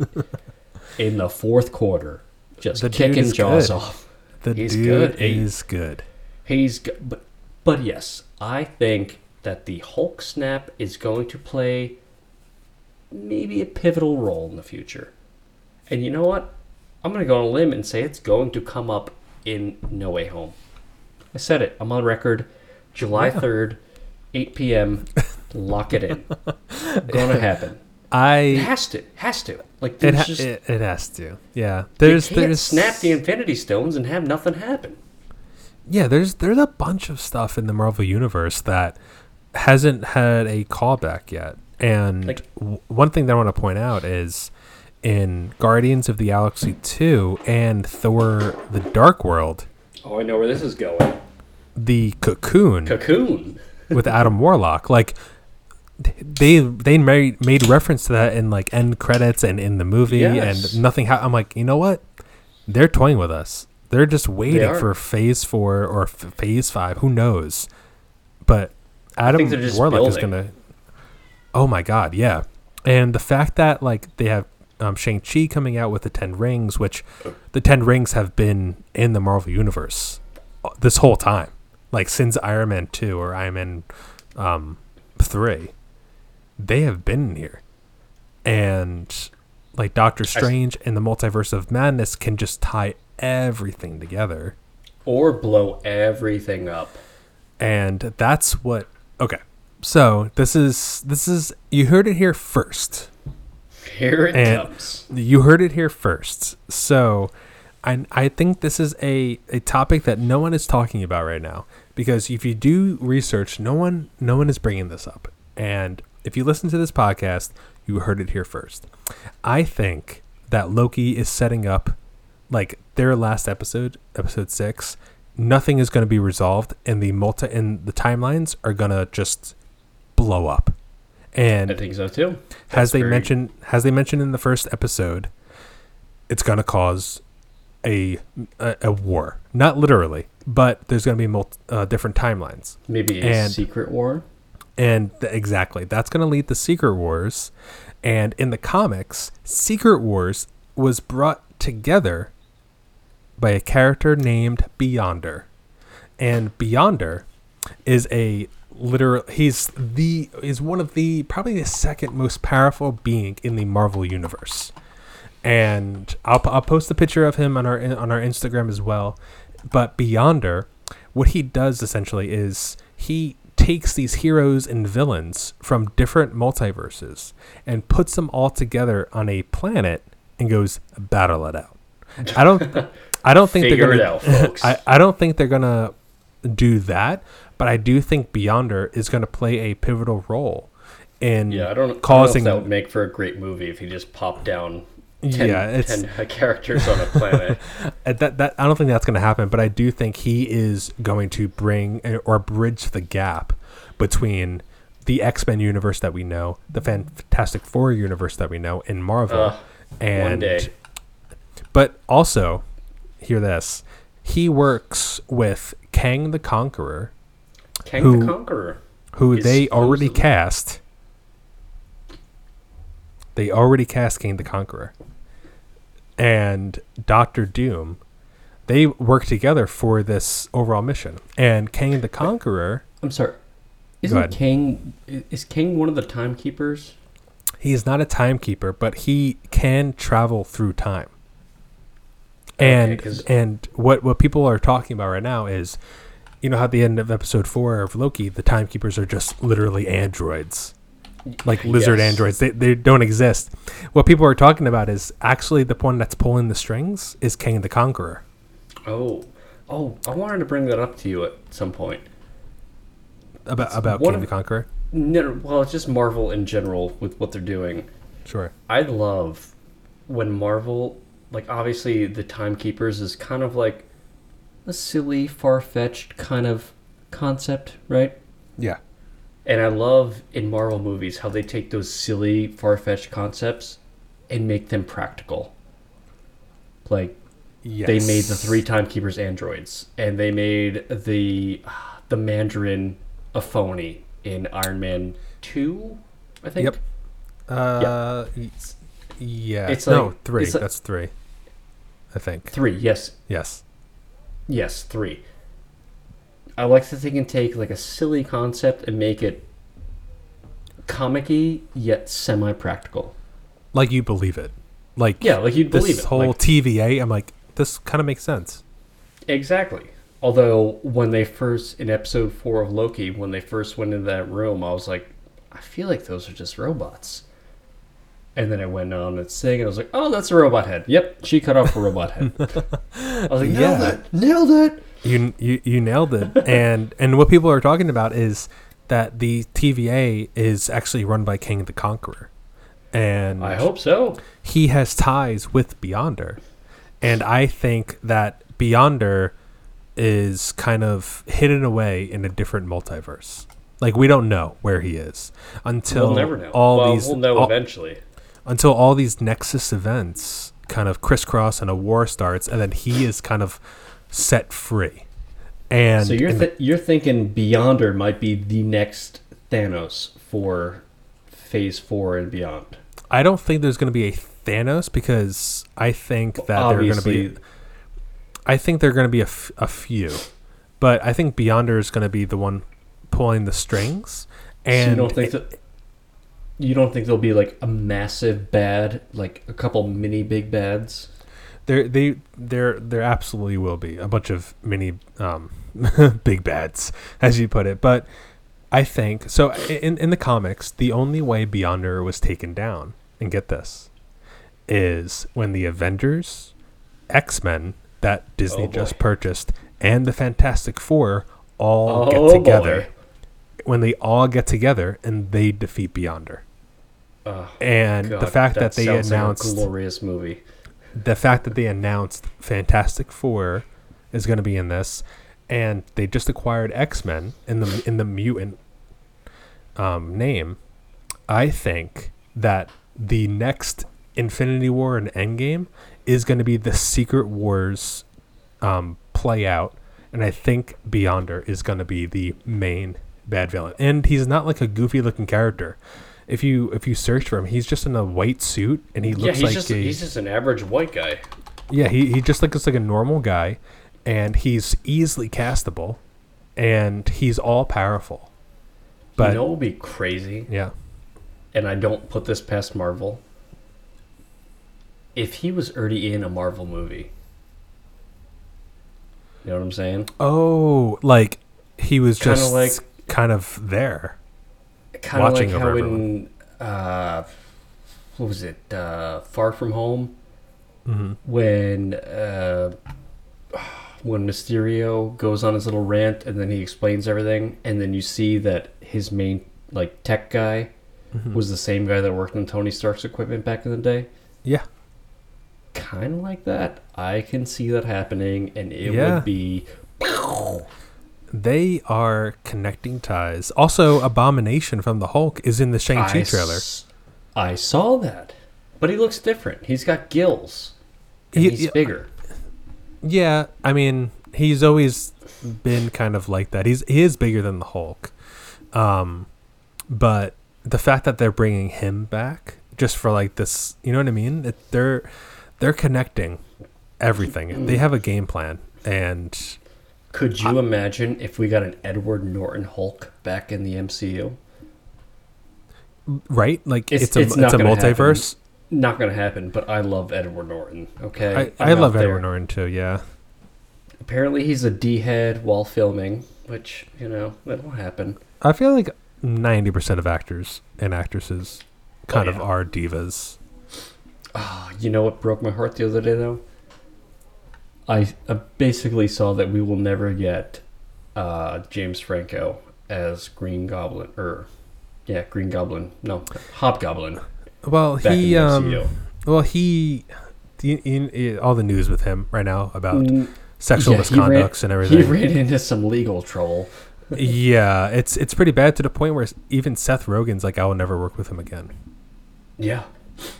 in the fourth quarter, just The kicking is jaws good. off. the he's dude good. He- good. He's go- but but yes, I think that the Hulk snap is going to play maybe a pivotal role in the future. And you know what? I'm going to go on a limb and say it's going to come up in No Way Home. I said it. I'm on record. July 3rd, 8 p.m. Lock it in. Gonna happen. I It has to. Has to. Like it, ha- just it it has to. Yeah. you There's can't there's snap the Infinity Stones and have nothing happen. Yeah, there's there's a bunch of stuff in the Marvel universe that hasn't had a callback yet. And Like- w- one thing that I want to point out is in Guardians of the Galaxy 2 and Thor: The Dark World, Oh, I know where this is going. the cocoon Cocoon. with Adam Warlock, like they they made made reference to that in like end credits and in the movie Yes. and nothing ha- I'm like, "You know what? They're toying with us. They're just waiting are. for phase 4 or f- phase 5, who knows." But Adam Warlock is going to Oh my god, yeah. And the fact that like they have um, Shang-Chi coming out with the 10 rings, which the 10 rings have been in the Marvel universe uh, this whole time. Like since Iron Man 2 or Iron Man um, 3. They have been here. And like Doctor Strange and the Multiverse of Madness can just tie everything together. Or blow everything up. And that's what Okay. So, this is this is you heard it here first. Here it And- comes. You heard it here first. So, I I think this is a a topic that no one is talking about right now because if you do research, no one no one is bringing this up. And if you listen to this podcast, you heard it here first. I think that Loki is setting up like their last episode, episode 6, nothing is going to be resolved and the multi and the timelines are going to just blow up. And I think so too. has they very- mentioned has they mentioned in the first episode it's going to cause a, a a war. Not literally but there's going to be multi, uh, different timelines. Maybe a and- secret war? and exactly. That's going to lead to secret wars. And in the comics secret wars was brought together by a character named beyonder. And beyonder is a literal he's the is one of the probably the second most powerful being in the marvel universe and I'll, I'll post a picture of him on our on our Instagram as well. But Beyonder, what he does essentially is he takes these heroes and villains from different multiverses and puts them all together on a planet and goes battle it out. I don't I don't think Figure they're gonna out, folks. I, I don't think they're gonna do that, but I do think Beyonder is gonna play a pivotal role in yeah, I don't, I don't causing know if that would make for a great movie if he just popped down 10, Yeah, it's- 10 uh, characters on a planet. Uh, that that I don't think that's going to happen, but I do think he is going to bring uh, or bridge the gap between the X Men universe that we know, the Fantastic Four universe that we know in Marvel, Ugh, and one day. but also hear this, he works with Kang the Conqueror, Kang who- the Conqueror. Who they already supposedly- cast. They already cast King the Conqueror. And Doctor Doom, they work together for this overall mission. And King the Conqueror, I'm sorry. Isn't Kang is Kang one of the timekeepers? he is not a timekeeper, but he can travel through time. And 'cause- and what what people are talking about right now is, you know, how at the end of episode four of Loki, the timekeepers are just literally androids, like lizard Yes. androids. They they don't exist. What people are talking about is actually the one that's pulling the strings is King the Conqueror. Oh, oh, I wanted to bring that up to you at some point. About about King of- the Conqueror. No, well, it's just Marvel in general with what they're doing. Sure. I love when Marvel, like obviously the Timekeepers is kind of like a silly, far fetched kind of concept, right? Yeah. And I love in Marvel movies how they take those silly, far fetched concepts and make them practical. Like Yes. they made the three Timekeepers androids, and they made the the Mandarin a phony in Iron Man two, I think. Yep. Uh, y- yeah. It's no, like- three. it's like- That's three. I think. Three, yes, Yes. Yes, three. I like that they can take like a silly concept and make it comicky yet semi-practical. Like you believe it. Like Yeah, like you'd this believe it. whole like- TVA. I'm like, this kind of makes sense. Exactly. Although when they first in episode four of Loki, when they first went into that room, I was like, I feel like those are just robots. And then I went on its thing, and I was like, "Oh, that's a robot head." Yep, she cut off a robot head. I was like, "Nailed Yeah. it! Nailed it!" You you you nailed it. and and what people are talking about is that the TVA is actually run by King the Conqueror, and I hope so. he has ties with Beyonder, and I think that Beyonder is kind of hidden away in a different multiverse. Like we don't know where he is until we'll never know. all well, these we'll know all- eventually. Until all these Nexus events kind of crisscross and a war starts, and then he is kind of set free. And, So you're and th- you're thinking Beyonder might be the next Thanos for Phase Four and beyond. I don't think there's going to be a Thanos because I think that they're going to be. I think they're going to be a, f- a few, but I think Beyonder is going to be the one pulling the strings. so And you don't think that you don't think there'll be like a massive bad, like a couple mini big bads? there they there there absolutely will be a bunch of mini um, big bads, as you put it. But I think so. In in the comics, the only way Beyonder was taken down, and get this, is when the Avengers, X Men that Disney Oh, just purchased, and the Fantastic Four all Oh, get together. boy. When they all get together and they defeat Beyonder, Oh, and the fact that, they sounds like a announced glorious movie. the fact that they announced Fantastic Four is going to be in this, and they just acquired X Men in the in the mutant um, name, I think that the next Infinity War and Endgame is going to be the Secret Wars um, play out, and I think Beyonder is going to be the main bad villain, and he's not like a goofy looking character. If you if you search for him, he's just in a white suit, and he Yeah, looks he's like just a, he's just an average white guy. yeah, he, he just looks like a normal guy, and he's easily castable, and he's all powerful. But you know, what would be crazy, yeah, and I don't put this past Marvel. If he was already in a Marvel movie, you know what I'm saying? oh, like he was just Kinda just like- kind of there. Kind of like Watching how over in uh, what was it? Uh, Far From Home, hmm when uh, when Mysterio goes on his little rant and then he explains everything, and then you see that his main like tech guy Mm-hmm. was the same guy that worked on Tony Stark's equipment back in the day. Yeah, Kind of like that. I can see that happening, and it Yeah. would be they are connecting ties. Also, Abomination from the Hulk is in the Shang Chi trailer. s- I saw that, but he looks different. He's got gills. And He- he's bigger. Yeah, I mean, he's always been kind of like that. He's he is bigger than the Hulk, um, but the fact that they're bringing him back just for like this, you know what I mean? It, they're they're connecting everything. They have a game plan, and Could you imagine if we got an Edward Norton Hulk back in the MCU? right, like It's- it's, a it's it's, not a multiverse. Not gonna happen. But I love Edward Norton. Okay, I, I love. Edward Norton too. Yeah, Apparently, he's a D head while filming, which you know that'll happen. I feel like ninety percent of actors and actresses kind Oh, of are divas. Ah, you know what broke my heart the other day though? I, basically saw that we will never get uh, James Franco as Green Goblin or yeah, Green Goblin. No, Hobgoblin. Well, he um, well he, the- in- in- all the news with him right now about Mm, sexual yeah, he ran- misconducts and He everything. ran into some legal trouble. yeah, it's it's pretty bad to the point where even Seth Rogen's like, I will never work with him again. Yeah.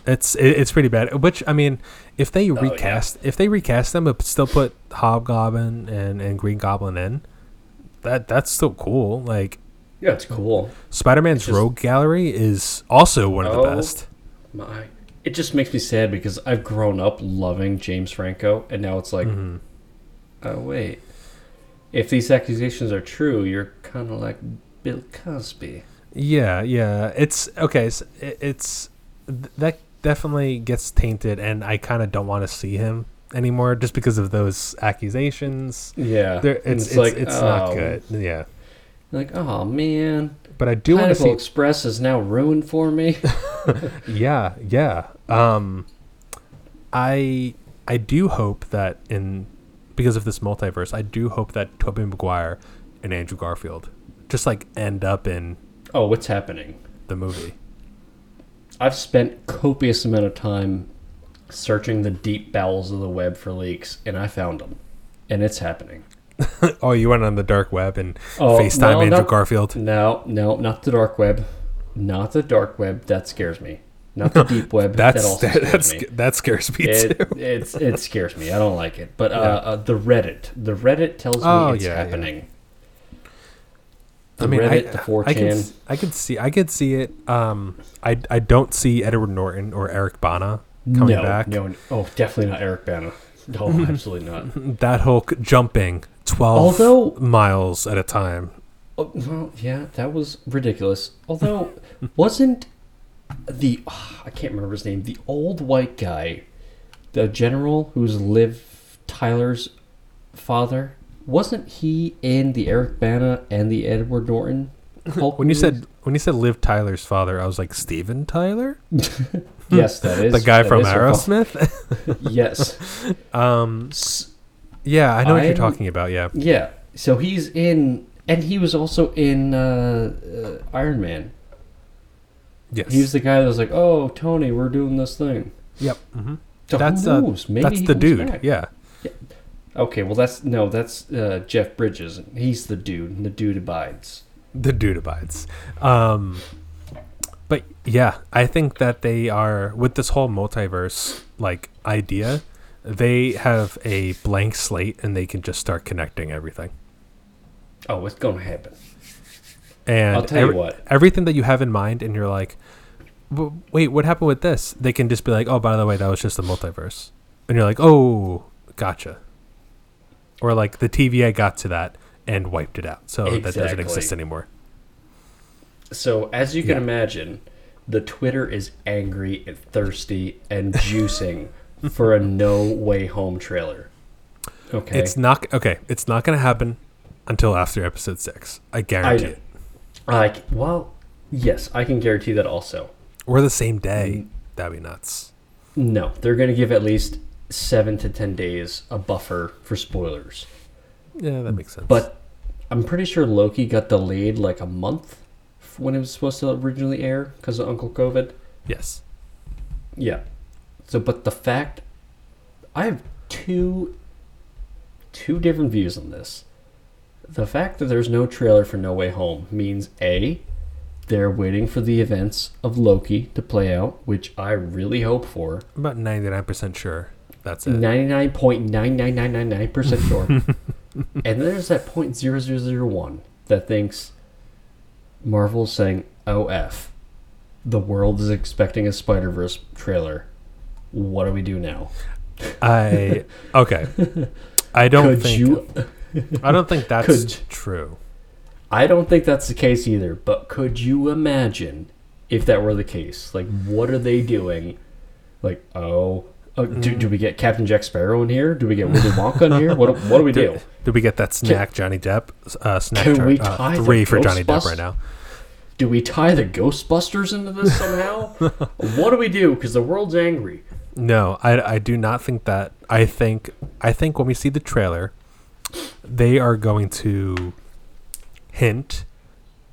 It's it, it's pretty bad. Which I mean, if they Oh, yeah. recast if they recast them but still put Hobgoblin and, and Green Goblin in, that that's still cool. Like Yeah, it's cool. Spider Man's It's Rogue Gallery is also one of the Oh. best. My, it just makes me sad because I've grown up loving James Franco, and now it's like, Mhm. oh wait, if these accusations are true, you're kind of like Bill Cosby. Yeah, yeah. It's okay. So it, it's th- that definitely gets tainted, and I kind of don't want to see him anymore just because of those accusations. Yeah, it's it's, it's not oh, good. Yeah, Like, oh man, but I do want to see. Express is now ruined for me. Yeah, yeah. Um, I I do hope that in because of this multiverse, I do hope that Tobey Maguire and Andrew Garfield just like end up in oh, what's happening? the movie. I've spent copious amount of time searching the deep bowels of the web for leaks, and I found them, and it's happening. oh, you went on the dark web and Oh, FaceTime well, Andrew not- Garfield. No, no, not the dark web. Not the dark web. That scares me. Not the deep web. That's that also that, scares that's me. that scares me It, too. it's it scares me. I don't like it. But uh, Yeah. uh, the Reddit, the Reddit tells me Oh, it's yeah, yeah. The I mean, Reddit, I, the 4chan. I can I could see I could see it. Um, I I don't see Edward Norton or Eric Bana coming no, back. no, oh, definitely not Eric Bana. No, absolutely not. That c- jumping twelve Although- miles at a time. Oh, well, yeah, that was ridiculous. Although, wasn't the I can't remember his name, the old white guy, the general who's Liv Tyler's father? Wasn't he in the Eric Bana and the Edward Norton? When you said when you said Liv Tyler's father, I was like Steven Tyler, yes, that is the guy from Aerosmith. yes, um, yeah, I know what you're talking about. Yeah, yeah. So he's in, and he was also in uh, uh, Iron Man. yes, He was the guy that was like, "Oh, Tony, we're doing this thing." yep. hmm So That's who uh. Maybe that's the dude. back. Yeah, Okay, well that's no, that's uh, Jeff Bridges. He's the dude, and the dude abides. the dude abides. Um, but yeah, I think that they are with this whole multiverse like idea. They have a blank slate and they can just start connecting everything. Oh, what's going to happen? And I'll tell you what. everything that you have in mind, and you're like, "W- wait, what happened with this? They can just be like, oh, by the way, that was just the multiverse, and you're like, oh, gotcha. Or like the TVA got to that and wiped it out, so that doesn't exist anymore. So, as you can Yeah. imagine, the Twitter is angry and thirsty and juicing for a No Way Home trailer. Okay, It's not okay. It's not going to happen until after episode six. I guarantee I- it. like well, yes, I can guarantee that also. Or the same day. Mm. That'd be nuts. No, they're going to give at least seven to ten days a buffer for spoilers. Yeah, that makes sense. But I'm pretty sure Loki got delayed like a month when it was supposed to originally air because of Uncle COVID. yes, Yeah. So, but the fact, I have two, two different views on this. The fact that there's no trailer for No Way Home means a, they're waiting for the events of Loki to play out, which I really hope for. I'm about ninety nine percent sure. That's it. Ninety nine point nine nine nine nine nine percent sure. and there's that point zero zero zero one that thinks Marvel's saying, "Oh f, the world is expecting a Spider Verse trailer. What do we do now?" I okay. I don't Could think you? I don't think that's Could- true. I don't think that's the case either. But could you imagine if that were the case? Like, what are they doing? Like, oh. Oh do, do we get Captain Jack Sparrow in here? Do we get Willy Wonka in here? What, what do we do? Did, did we get that snack Johnny Depp uh, snack Can chart, we uh, tie the three for Johnny Depp right now? Do we tie the Ghostbusters into this somehow? what do we do? Because the world's angry. No, I, I do not think that. I think I think when we see the trailer, they are going to hint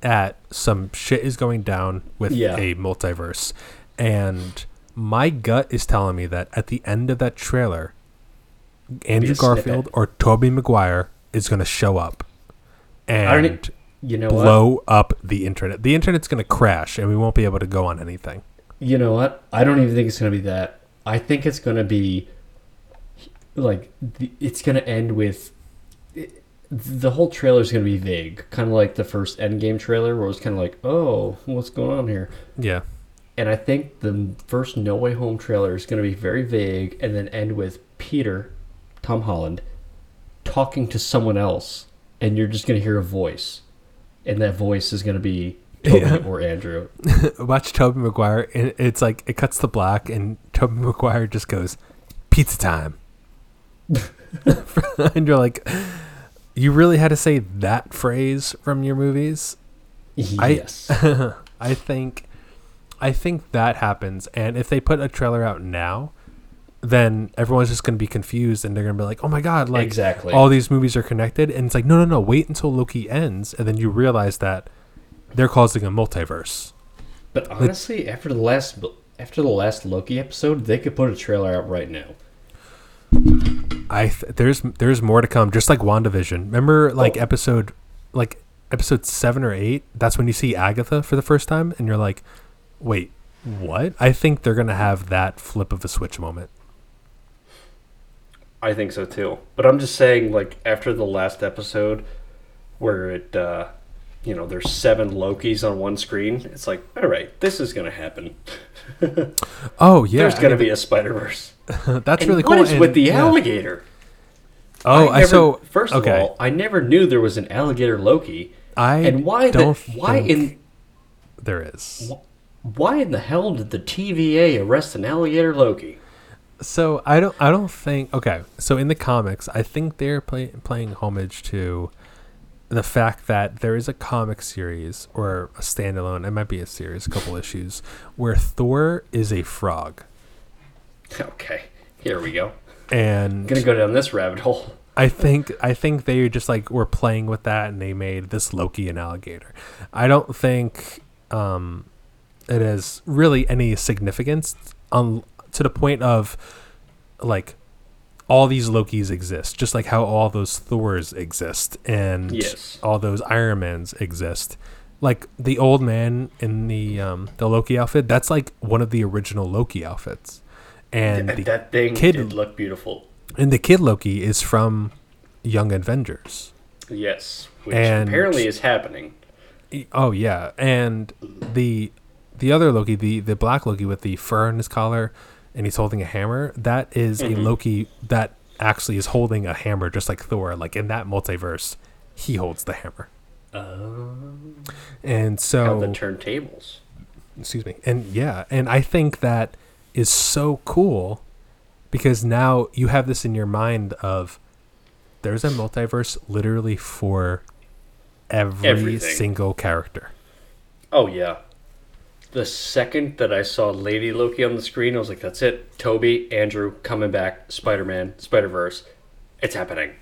at some shit is going down with Yeah. a multiverse, and my gut is telling me that at the end of that trailer, Andrew a snippet. Garfield or Tobey Maguire is going to show up and e- You know what? blow up the internet. The internet's going to crash, and we won't be able to go on anything. You know what? I don't even think it's going to be that. I think it's going to be like it's going to end with the whole trailer is going to be vague, kind of like the first Endgame trailer, where it was kind of like, "Oh, what's going on here?" Yeah. And I think the first No Way Home trailer is going to be very vague, and then end with Peter, Tom Holland, talking to someone else, and you're just going to hear a voice, and that voice is going to be Tobey Yeah. or Andrew. watch Tobey Maguire, and it's like it cuts the black, and Tobey Maguire just goes, "Pizza time," and you're like, "You really had to say that phrase from your movies?" Yes. I think, I think that happens, and if they put a trailer out now, then everyone's just gonna be confused, and they're gonna be like, "Oh my god!" Like Exactly. all these movies are connected, and it's like, no, no, no, wait until Loki ends, and then you realize that they're causing a multiverse. But honestly, after the last after the last Loki episode, they could put a trailer out right now. I th- there's there's more to come. Just like Wandavision. Remember, like Oh. episode, like episode seven or eight. That's when you see Agatha for the first time, and you're like, wait, what? I think they're gonna have that flip of a switch moment. I think so too. But I'm just saying, like after the last episode, where it, uh, you know, there's seven Lokis on one screen. It's like, all right, this is gonna happen. Oh yeah, There's gonna be a Spider Verse. that's And really what cool. is and- with the yeah. alligator? Oh, I, never, so first okay. of all, I never knew there was an alligator Loki. I and why don't why think in there is. Why in the hell did the TVA arrest an alligator Loki? So I don't I don't think okay. So in the comics, I think they're play, playing homage to the fact that there is a comic series or a standalone. It might be a series, a couple issues where Thor is a frog, Okay, here we go. and I'm gonna go down this rabbit hole. I think I think they just like were playing with that, and they made this Loki an alligator. I don't think um, it has really any significance on to the point of like all these Lokis exist, just like how all those Thors exist, and Yes. all those Iron Mans exist. Like the old man in the um, the Loki outfit, that's like one of the original Loki outfits, and Th- that thing kid- did look beautiful. and the kid Loki is from Young Avengers. Yes, which And- apparently is happening. Oh yeah, and the the other Loki, the the black Loki with the fur on his collar, and he's holding a hammer. That is Mhm. a Loki that actually is holding a hammer, just like Thor. Like in that multiverse, he holds the hammer. Um, And so the turntables. excuse me, and yeah, and I think that is so cool because now you have this in your mind of there's a multiverse literally for every Everything. single character. Oh yeah. The second that I saw Lady Loki on the screen, I was like, "That's it, Tobey, Andrew coming back, Spider Man, Spider Verse, it's happening."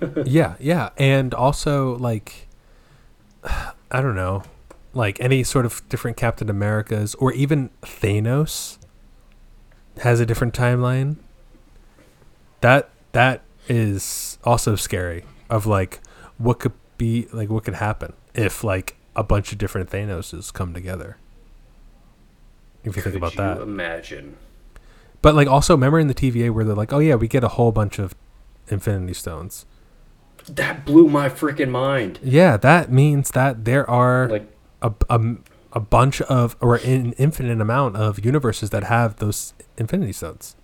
yeah, yeah, and also like I don't know, like any sort of different Captain Americas or even Thanos has a different timeline. That that is also scary of like what could be like what could happen if like a bunch of different Thanoses come together. If you think about you that. imagine? But like also remember in the TVA where they're like, "Oh yeah, we get a whole bunch of Infinity Stones." That blew my freaking mind. Yeah, that means that there are Like, a, a, a bunch of or an infinite amount of universes that have those Infinity Stones.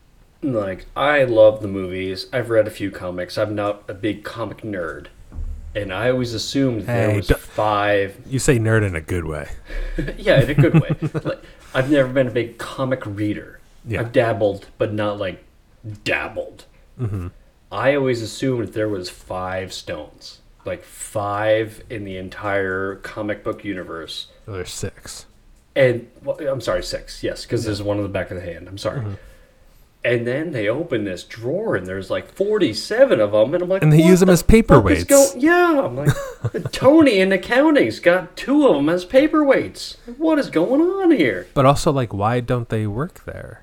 like I love the movies. I've read a few comics. I'm not a big comic nerd, and I always assumed there was five. You say nerd in a good way. yeah, in a good way. like, I've never been a big comic reader. Yeah. I've dabbled, but not like dabbled. hmm I always assumed there was five stones, like five in the entire comic book universe, there's six. and well, I'm sorry, six. Yes, because there's one in the back of the hand. I'm sorry. Mm-hmm. And then they open this drawer, and there's like 47 of them, and I'm like, And they what them the as paperweights. go- yeah, I'm like, Tony in accounting's got two of them as paperweights. What is going on here? But also, like, why don't they work there?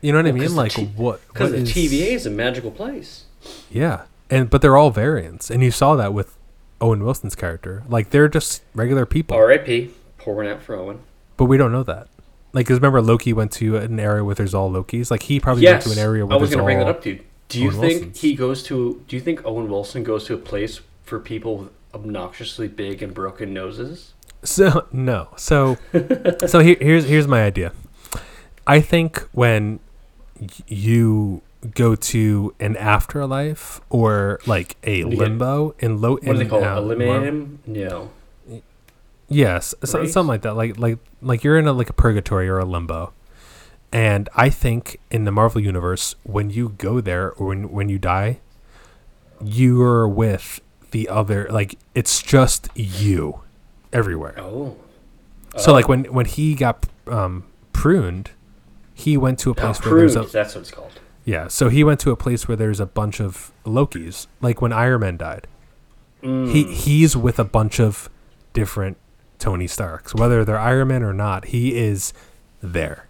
You know what I mean? Like, T- what? Because the is- TVA is a magical place. Yeah, and but they're all variants, and you saw that with Owen Wilson's character. Like, they're just regular people, R.I.P. Pouring out for Owen. but we don't know that. Like, 'cause remember Loki went to an area where there's all Lokis. Like, he probably Yes, went to an area I where was there's going to bring that up to you. Do you Owen think Wilsons. he goes to? Do you think Owen Wilson goes to a place for people with obnoxiously big and broken noses? So no. So so here, here's here's my idea. I think when you go to an afterlife or like a limbo in low What do they in, call it? Eliminate him? No. Yes, so, Right? something like that. Like like like you're in a like a purgatory or a limbo. And I think in the Marvel universe, when you go there or when when you die, you're with the other like it's just you everywhere. Oh. So Oh. like when when he got um, pruned, he went to a Oh, place where there's a That's what it's called. yeah. So he went to a place where there's a bunch of Lokis. Like when Iron Man died, Mm. he he's with a bunch of different Tony Starks, whether they're Iron Man or not. He is there.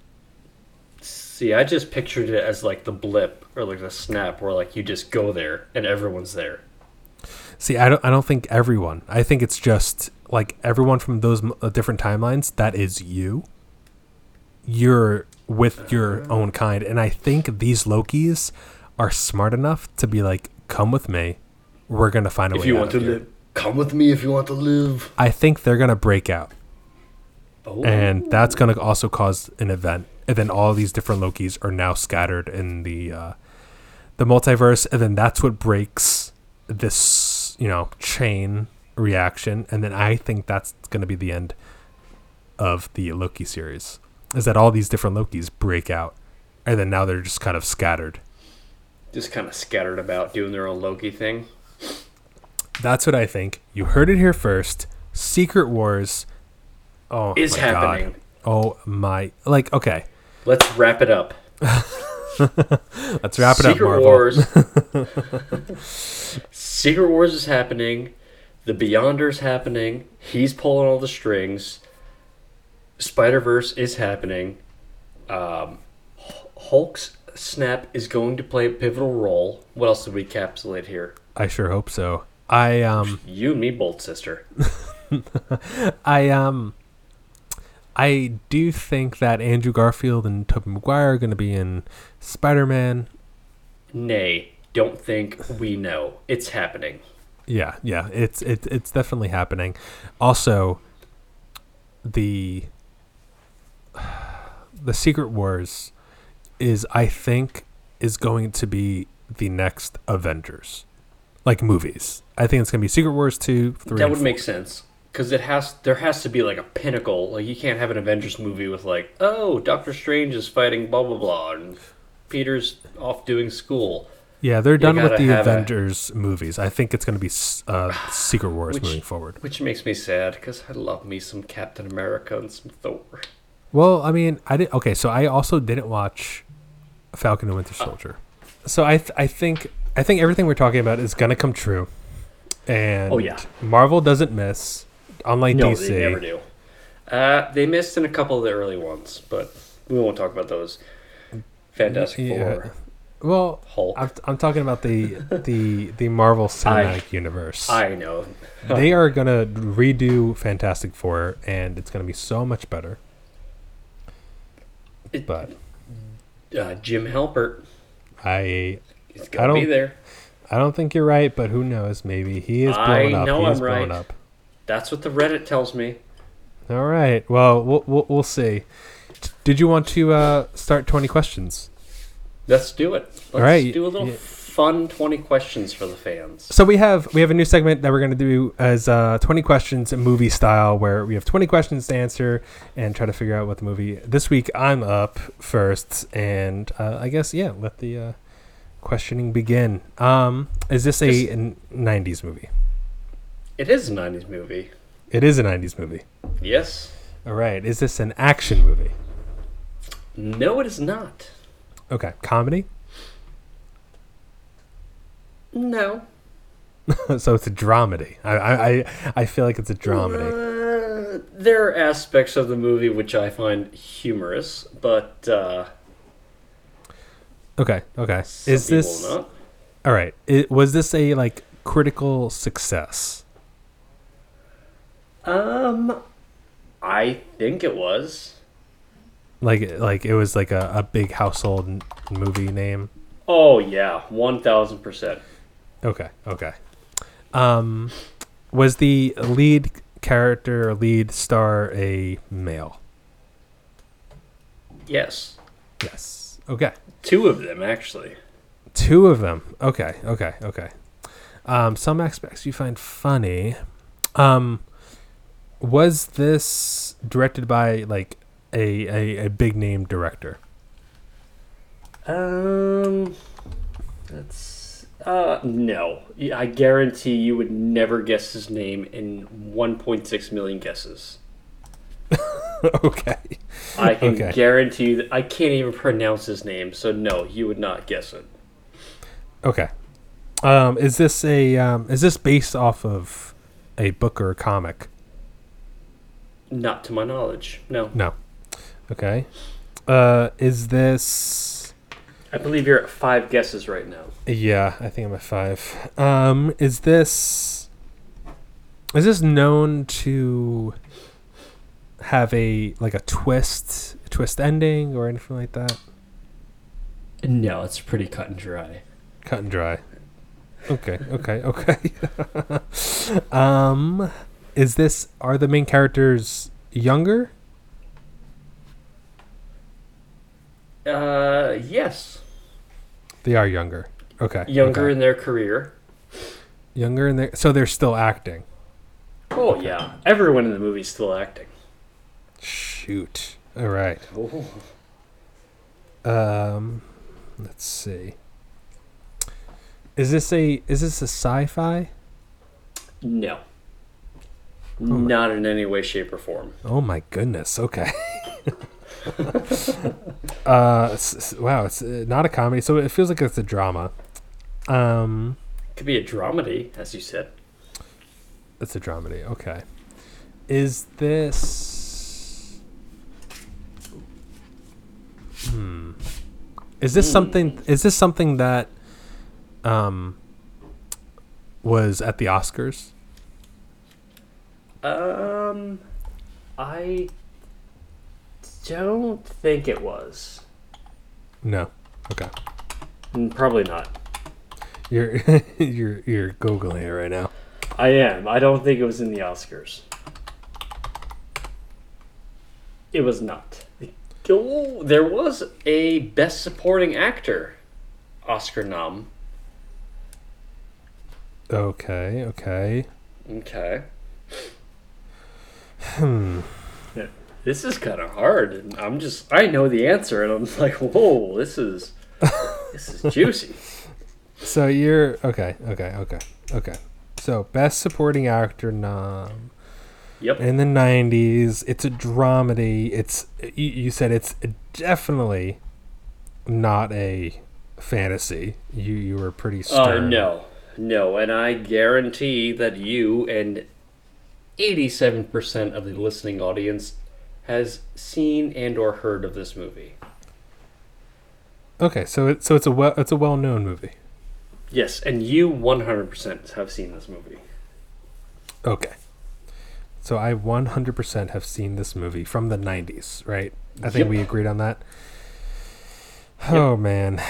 See, I just pictured it as like the blip or like the snap where like you just go there and everyone's there. See, I don't I don't think everyone. I think it's just like everyone from those m- uh, different timelines. That is you. You're with your own kind, and I think these Lokis are smart enough to be like, "Come with me. We're gonna find a If way you out want to of here." live, come with me. If you want to live. I think they're gonna break out, Oh. and that's gonna also cause an event. And then all these different Lokis are now scattered in the uh, the multiverse, and then that's what breaks this you know chain reaction. And then I think that's gonna be the end of the Loki series. Is that all these different Lokis break out, and then now they're just kind of scattered. just kind of scattered about doing their own Loki thing. That's what I think. You heard it here first. Secret Wars. Oh, Is my happening. God. Oh my! Like, okay, Let's wrap it up. let's wrap it up, Secret Marvel. Wars. Secret Wars is happening. The Beyonder's happening. He's pulling all the strings. Spider Verse is happening. Um, Hulk's snap is going to play a pivotal role. What else did we encapsulate here? I sure hope so. I um, You and me both, sister. I um, I do think that Andrew Garfield and Tobey Maguire are going to be in Spider-Man. Nay, don't think we know. It's happening. Yeah, yeah, it's it, it's definitely happening. Also, the the Secret Wars is I think is going to be the next Avengers, like movies. I think it's gonna be Secret Wars two, three. that would four. make sense because it has there has to be like a pinnacle like you can't have an avengers movie with like oh doctor strange is fighting blah blah blah and peter's off doing school Yeah, they're done with the have a- Avengers movies. I think it's gonna be uh, Secret Wars Which- moving forward. which makes me sad because i love me some captain america and some thor Well, I mean, I did okay. So I also didn't watch Falcon and Winter Soldier. So I th- I think I think everything we're talking about is gonna come true. And Oh, yeah. Marvel doesn't miss, unlike no DC. they never do uh, they missed in a couple of the early ones but we won't talk about those fantastic Yeah. four Well, hulk I'm, I'm talking about the the the Marvel Cinematic Universe. i know they are gonna redo Fantastic Four, and it's gonna be so much better. It- But uh, jim halpert I he's I gonna be don't- there I don't think you're right, but who knows? Maybe he is I blown up. know he is I'm blown right. up. that's what the reddit tells me All right. Well, we'll we'll, we'll see. Did you want to uh, start twenty questions? Let's do it. Let's All right, do a little yeah. fun 20 questions for the fans. So we have we have a new segment that we're going to do as uh, twenty questions movie style, where we have twenty questions to answer and try to figure out what the movie. This week I'm up first, and uh, I guess yeah, let the uh, questioning begin. Um, is this a This- '90s movie? It is a 90s movie. It is a '90s movie. Yes. All right. Is this an action movie? No, it is not. Okay. Comedy? No. so it's a dramedy. I, I, I- I feel like it's a dramedy. Uh, there are aspects of the movie which I find humorous, but uh, Okay. Okay. some Is this not. all right? It, was this a like critical success? Um, I think it was. Like like it was like a, a big household n- movie name. Oh yeah, one thousand percent. Okay. Okay. Um, was the lead character or lead star a male? Yes, Yes. Okay. two of them actually. Two of them. Okay. Okay. Okay. Um, some aspects you find funny. Um, was this directed by like a a, a big name director? Um, that's uh no. I guarantee you would never guess his name in one point six million guesses. okay. I can Okay. guarantee you that I can't even pronounce his name, so no, you would not guess it. Okay. Um, is this a um, is this based off of a book or a comic? Not to my knowledge. No. No. Okay. Uh, is this? I believe you're at five guesses right now. Yeah, I think I'm at five. Um, is this? Is this known to have a like a twist, twist ending, or anything like that? No, it's pretty cut and dry. Cut and dry. Okay. Okay. Okay. um, is this? Are the main characters younger? Uh, yes. They are younger. Okay. Younger okay. in their career. younger, in their so they're still acting. Oh yeah, everyone in the movie's still acting. Shoot. All right. Oh. Um, let's see. Is this a is this a sci-fi? No. my- Not in any way, shape, or form. Oh my goodness. Okay. uh, s- s- wow. It's uh, not a comedy, so it feels like it's a drama. Um, Could be a dramedy, as you said. it's a dramedy. Okay. Is this? Hmm. Is this something? Is this something that, um, was at the Oscars? Um, I don't think it was. No. Okay. Mm, Probably not. You're you're you're googling it right now. I am. I don't think it was in the Oscars. It was not. Oh, there was a Best Supporting Actor Oscar nom. Okay. Okay. Okay. Hmm. Yeah, This is kind of hard, and I'm just I know the answer, and I'm like, whoa, this is this is juicy. So you're okay. Okay. Okay. Okay. So best supporting actor nom Yep. in the '90s. It's a dramedy. It's you, you said it's definitely not a fantasy. You you were pretty Oh stern. no, no, and I guarantee that you and eighty-seven percent of the listening audience has seen and or heard of this movie. Okay. So it so it's a well it's a well known movie. Yes, and you one hundred percent have seen this movie. Okay. So I 100% have seen this movie from the 90s, right? I think Yep. we agreed on that. Oh man.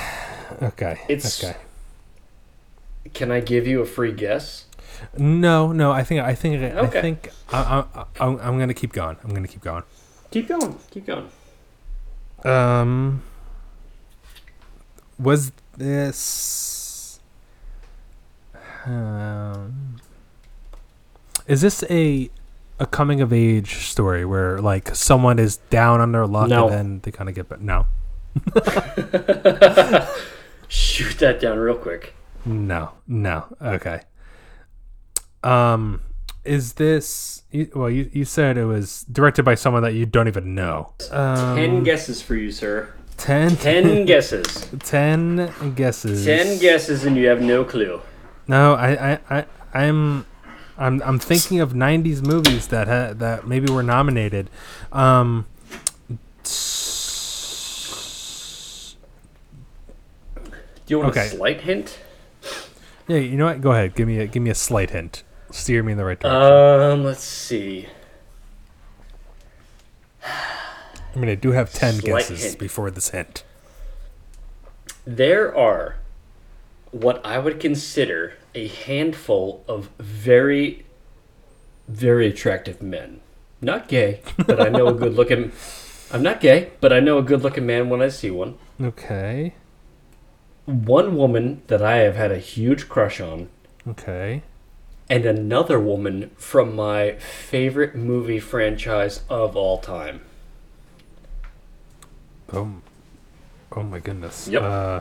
Okay. It's- okay. Can I give you a free guess? No, no. I think I think I Okay. think I, I, I'm I'm gonna keep going. I'm gonna keep going. Keep going. Keep going. Um. Was this? Um. Is this a a coming of age story where like someone is down on their luck No. and then they kind of get back? No, Shoot that down real quick. no, no. Okay. Um, is this? Well, you, you said it was directed by someone that you don't even know. Um, Ten guesses for you, sir. ten, Ten guesses. ten guesses. Ten guesses, and you have no clue. No, I, I, I, I'm, I'm, I'm thinking of '90s movies that ha- that maybe were nominated. Um, Do you want Okay. a slight hint? yeah, you know what? Go ahead. Give me a give me a slight hint. Steer me in the right direction. Um, let's see. I mean, I do have ten slight guesses hint. before this hint. There are what I would consider a handful of very, very attractive men. Not gay, but I know a good looking. I'm not gay, but I know a good looking man when I see one. Okay. One woman that I have had a huge crush on, Okay. and another woman from my favorite movie franchise of all time. Oh, oh my goodness. Yep. Uh,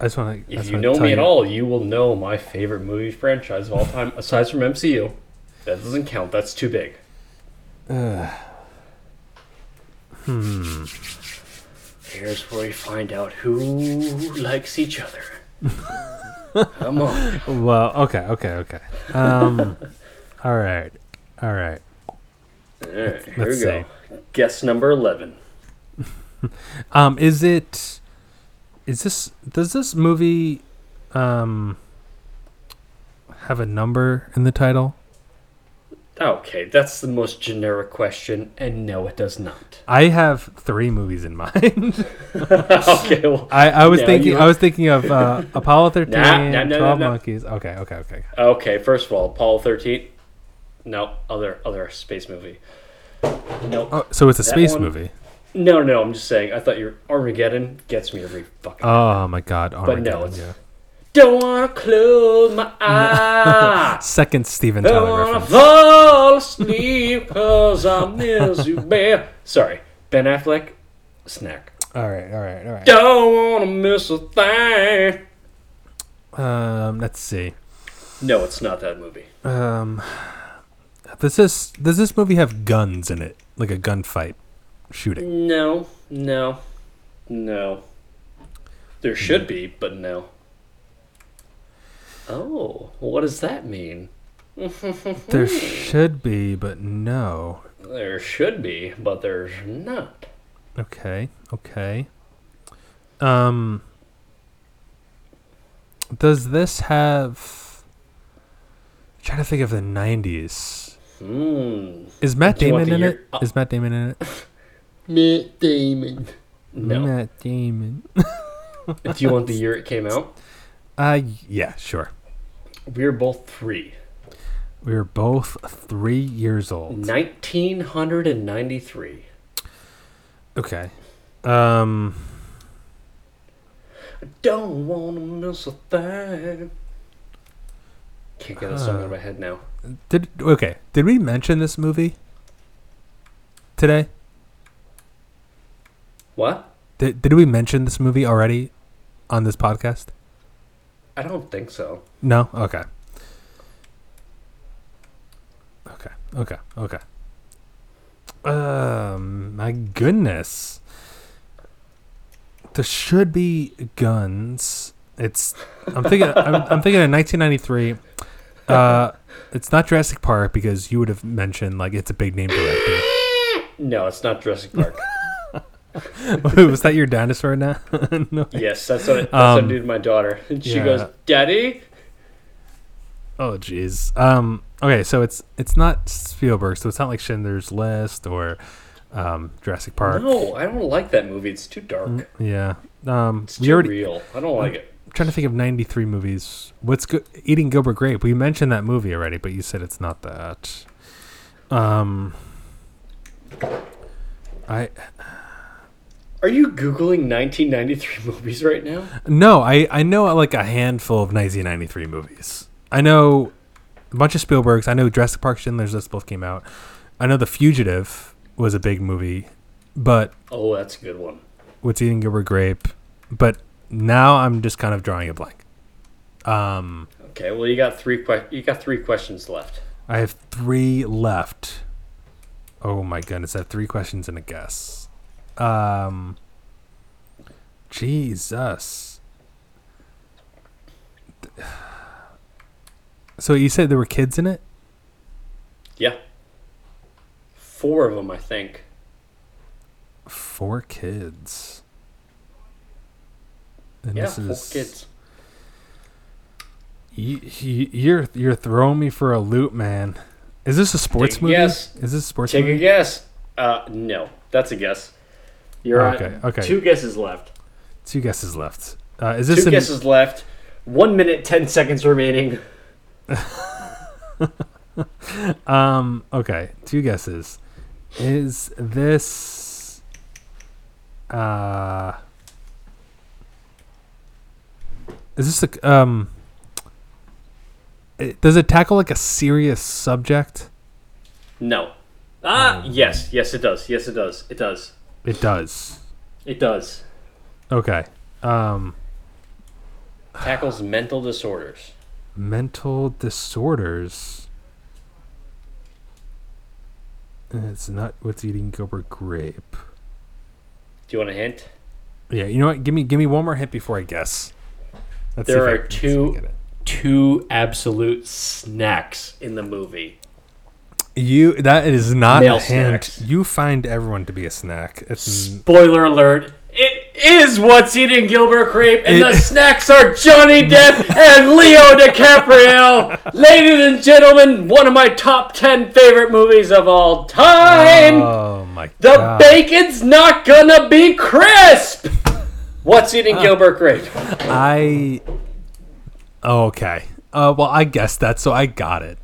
I just want to. If you know me at all, you will know my favorite movie franchise of all time, aside from MCU. That doesn't count. That's too big. Uh, hmm. Here's where we find out who likes each other. Come on. Well, okay, okay, okay. Um, all right, all right. All right, here Let's we go. Guess number 11. Um, is it? Is this? Does this movie, um, have a number in the title? Okay, that's the most generic question, and no, it does not. I have three movies in mind. okay, well, I, I was thinking. I was thinking of uh, Apollo thirteen, Nah, nah, nah, Twelve. Monkeys. Okay, okay, okay. okay. First of all, Apollo 13. No, other other space movie. No, Oh, so it's a That space one- movie. No, no. I'm just saying. I thought your Armageddon gets me every fucking. Oh my God! no, Armageddon, it's- yeah. Don't wanna close my eyes. Second Steven Tyler Don't wanna reference. fall asleep 'cause I miss you, man. Sorry, Ben Affleck, snack. All right, all right, all right. Don't wanna miss a thing. Um, let's see. No, it's not that movie. Um, does this does this movie have guns in it, like a gunfight, shooting? No, no, no. There should be, but no. Oh, what does that mean? There should be, but no. There should be, but there's not. Okay, okay. Um, does this have? I'm trying to think of the '90s. Hmm. Is Matt Do you want Damon in year- it? Is Matt Damon in it? Matt Damon. No. Matt Damon. Do you want the year it came out? Uh, yeah, sure. We were both three. We were both three years old. 1993. Okay. Um, Don't wanna miss a thing. Can't get a song out of my head now. did okay? Did we mention this movie today? What? Did Did we mention this movie already on this podcast? I don't think so. No. Okay. Okay. Okay. Okay. Um, my goodness. There should be guns. It's. I'm thinking. I'm, I'm thinking of 1993. Uh, it's not Jurassic Park because you would have mentioned like it's a big name director. No, it's not Jurassic Park. Was that your dinosaur now? no. yes, that's what, that's what Um, I do to my daughter. And she yeah. goes, Daddy? Oh jeez. Um. Okay, so it's it's not Spielberg, so it's not like Schindler's List or um, Jurassic Park. No, I don't like that movie. It's too dark. Mm, Yeah. Um. It's too already. real. I don't like it. I'm trying to think of '93 movies. What's good? Eating Gilbert Grape. We mentioned that movie already, but you said it's not that. Um. I Are you Googling 1993 movies right now? no. I I know like a handful of 1993 movies. I know a bunch of Spielbergs. I know Jurassic Park, Schindler's List both came out. I know The Fugitive was a big movie, but Oh, that's a good one. what's eating Gilbert Grape. But now I'm just kind of drawing a blank. Um, Okay, well you got three que- you got three questions left. I have three left. Oh my goodness, I have three questions and a guess. Um, Jesus. So you said there were kids in it? Yeah. Four of them, I think. Four kids. And Yeah, this four is kids. You, you, you're you're throwing me for a loop, man. Is this a sports Take movie? guess. Is this a sports Take a guess. Uh, no, that's a guess. You're okay, okay. Two guesses left. Two guesses left. Uh, is this Two an, guesses left. One minute, ten seconds remaining. Um. Okay. Two guesses. Is this? Uh. Is this a um? it- does it tackle like a serious subject? No. Ah, Oh. yes, yes, it does. Yes, it does. It does. It does. It does. Okay. Um. Tackles mental disorders. mental disorders. And It's not what's eating Gilbert Grape. Do you want a hint? Yeah, you know what? Give me give me one more hint before I guess. Let's There are let's see if I two- Two absolute snacks in the movie. You that is not a hint. snacks. You find everyone to be a snack. It's Spoiler alert. It is what's eating Gilbert Grape, and the snacks are Johnny Depp and Leo DiCaprio. Ladies and gentlemen, one of my top 10 favorite movies of all time. oh my the god! The bacon's not gonna be crisp. What's eating Gilbert Grape? I oh, okay. Uh, well, I guessed that, so I got it.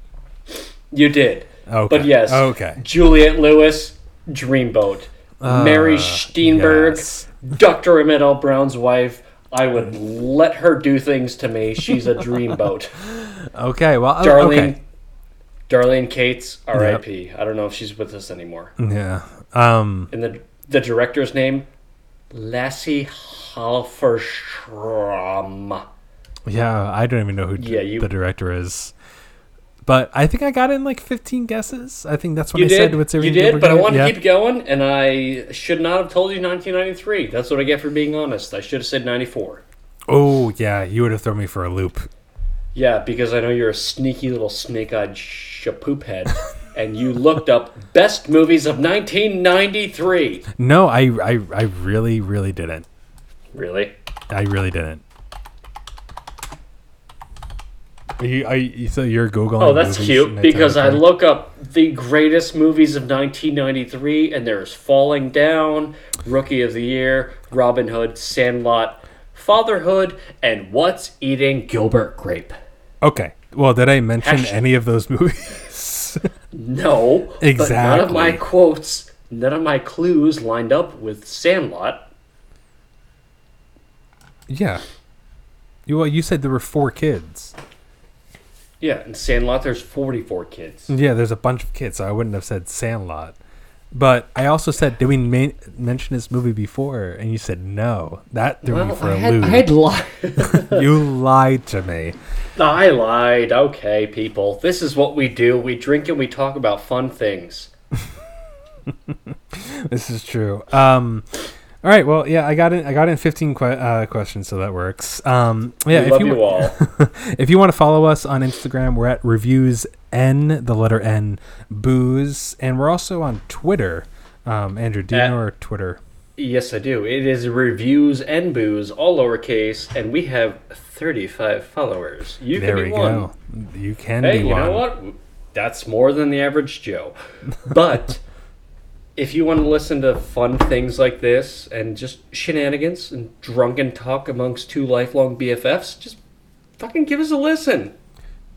You did. Okay. But yes. Okay. Juliette Lewis, Dreamboat. Mary Steenburg, yes. Dr. Emmett L. Brown's wife. I would let her do things to me. She's a dreamboat. Okay. Well, Darlene, okay. Darlene Cates, R.I.P. I don't know if she's with us anymore. Yeah. Um. And the the director's name, Lasse Halferstrom. Yeah, I don't even know who Yeah, you- the director is. But I think I got in like 15 guesses. I think that's what You I said. did, What's you did, but I want to yeah. keep going, and I should not have told you 1993. That's what I get for being honest. I should have said 94. Oh yeah, you would have thrown me for a loop. Yeah, because I know you're a sneaky little snake-eyed shapoop head, and you looked up best movies of 1993. No, I, I, I really, really didn't. Really? I really didn't. Are you, are you, so you're googling? Oh, that's cute because I look up the greatest movies of 1993, and there's Falling Down, Rookie of the Year, Robin Hood, Sandlot, Fatherhood, and What's Eating Gilbert Grape. Okay. Well, did I mention Hash- any of those movies? No, But none of my quotes, none of my clues lined up with Sandlot. yeah. You well, you said there were four kids. Yeah, in Sandlot, there's 44 kids. Yeah, there's a bunch of kids, so I wouldn't have said Sandlot. But I also said, did we ma- mention this movie before? And you said no. That threw me for I a had, loop. I had lied. you lied to me. I lied. Okay, people. This is what we do. We drink and we talk about fun things. This is true. Um, all right. Well, yeah, I got in. I got in 15 que- uh, questions, so that works. Um, yeah, we if love you, you, all. if you want to follow us on Instagram, we're at reviews n the letter n booze, and we're also on Twitter. Um, Andrew, do you At- know our Twitter? yes, I do. It is reviews and booze, all lowercase, and we have 35 followers. You there can be one. go. You can Hey, be you one. know what? That's more than the average Joe. But if you want to listen to fun things like this and just shenanigans and drunken talk amongst two lifelong BFFs, just fucking give us a listen.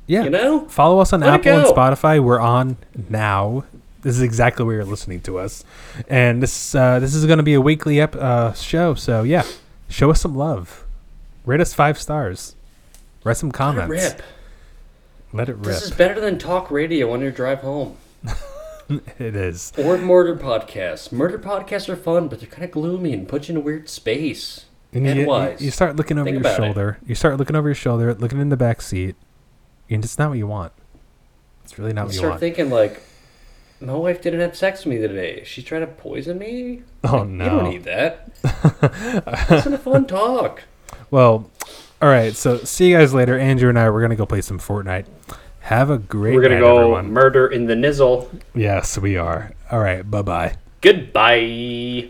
Yeah. You know? Follow us on Let Apple and. Spotify. We're on now. This is exactly where you're listening to us, and this uh, this is going to be a weekly ep- uh, show. So yeah, show us some love. Rate us five stars. Write some Let it comments. rip. Let it rip. This is better than talk radio on your drive home. it is. Or murder podcasts. Murder podcasts are fun, but they're kind of gloomy and put you in a weird space. And you, you, you start looking over Think your about it. shoulder. You start looking over your shoulder, looking in the back seat. And it's not what you want. It's really not I what you want. You start thinking like, my wife didn't have sex with me today. She's trying to poison me. oh no. You don't need that. Listen a fun talk. Well, all right. So see you guys later. Andrew and I we're gonna go play some Fortnite. Have a great We're gonna go everyone. murder in the nizzle. yes, we are. All right. Bye bye. Goodbye.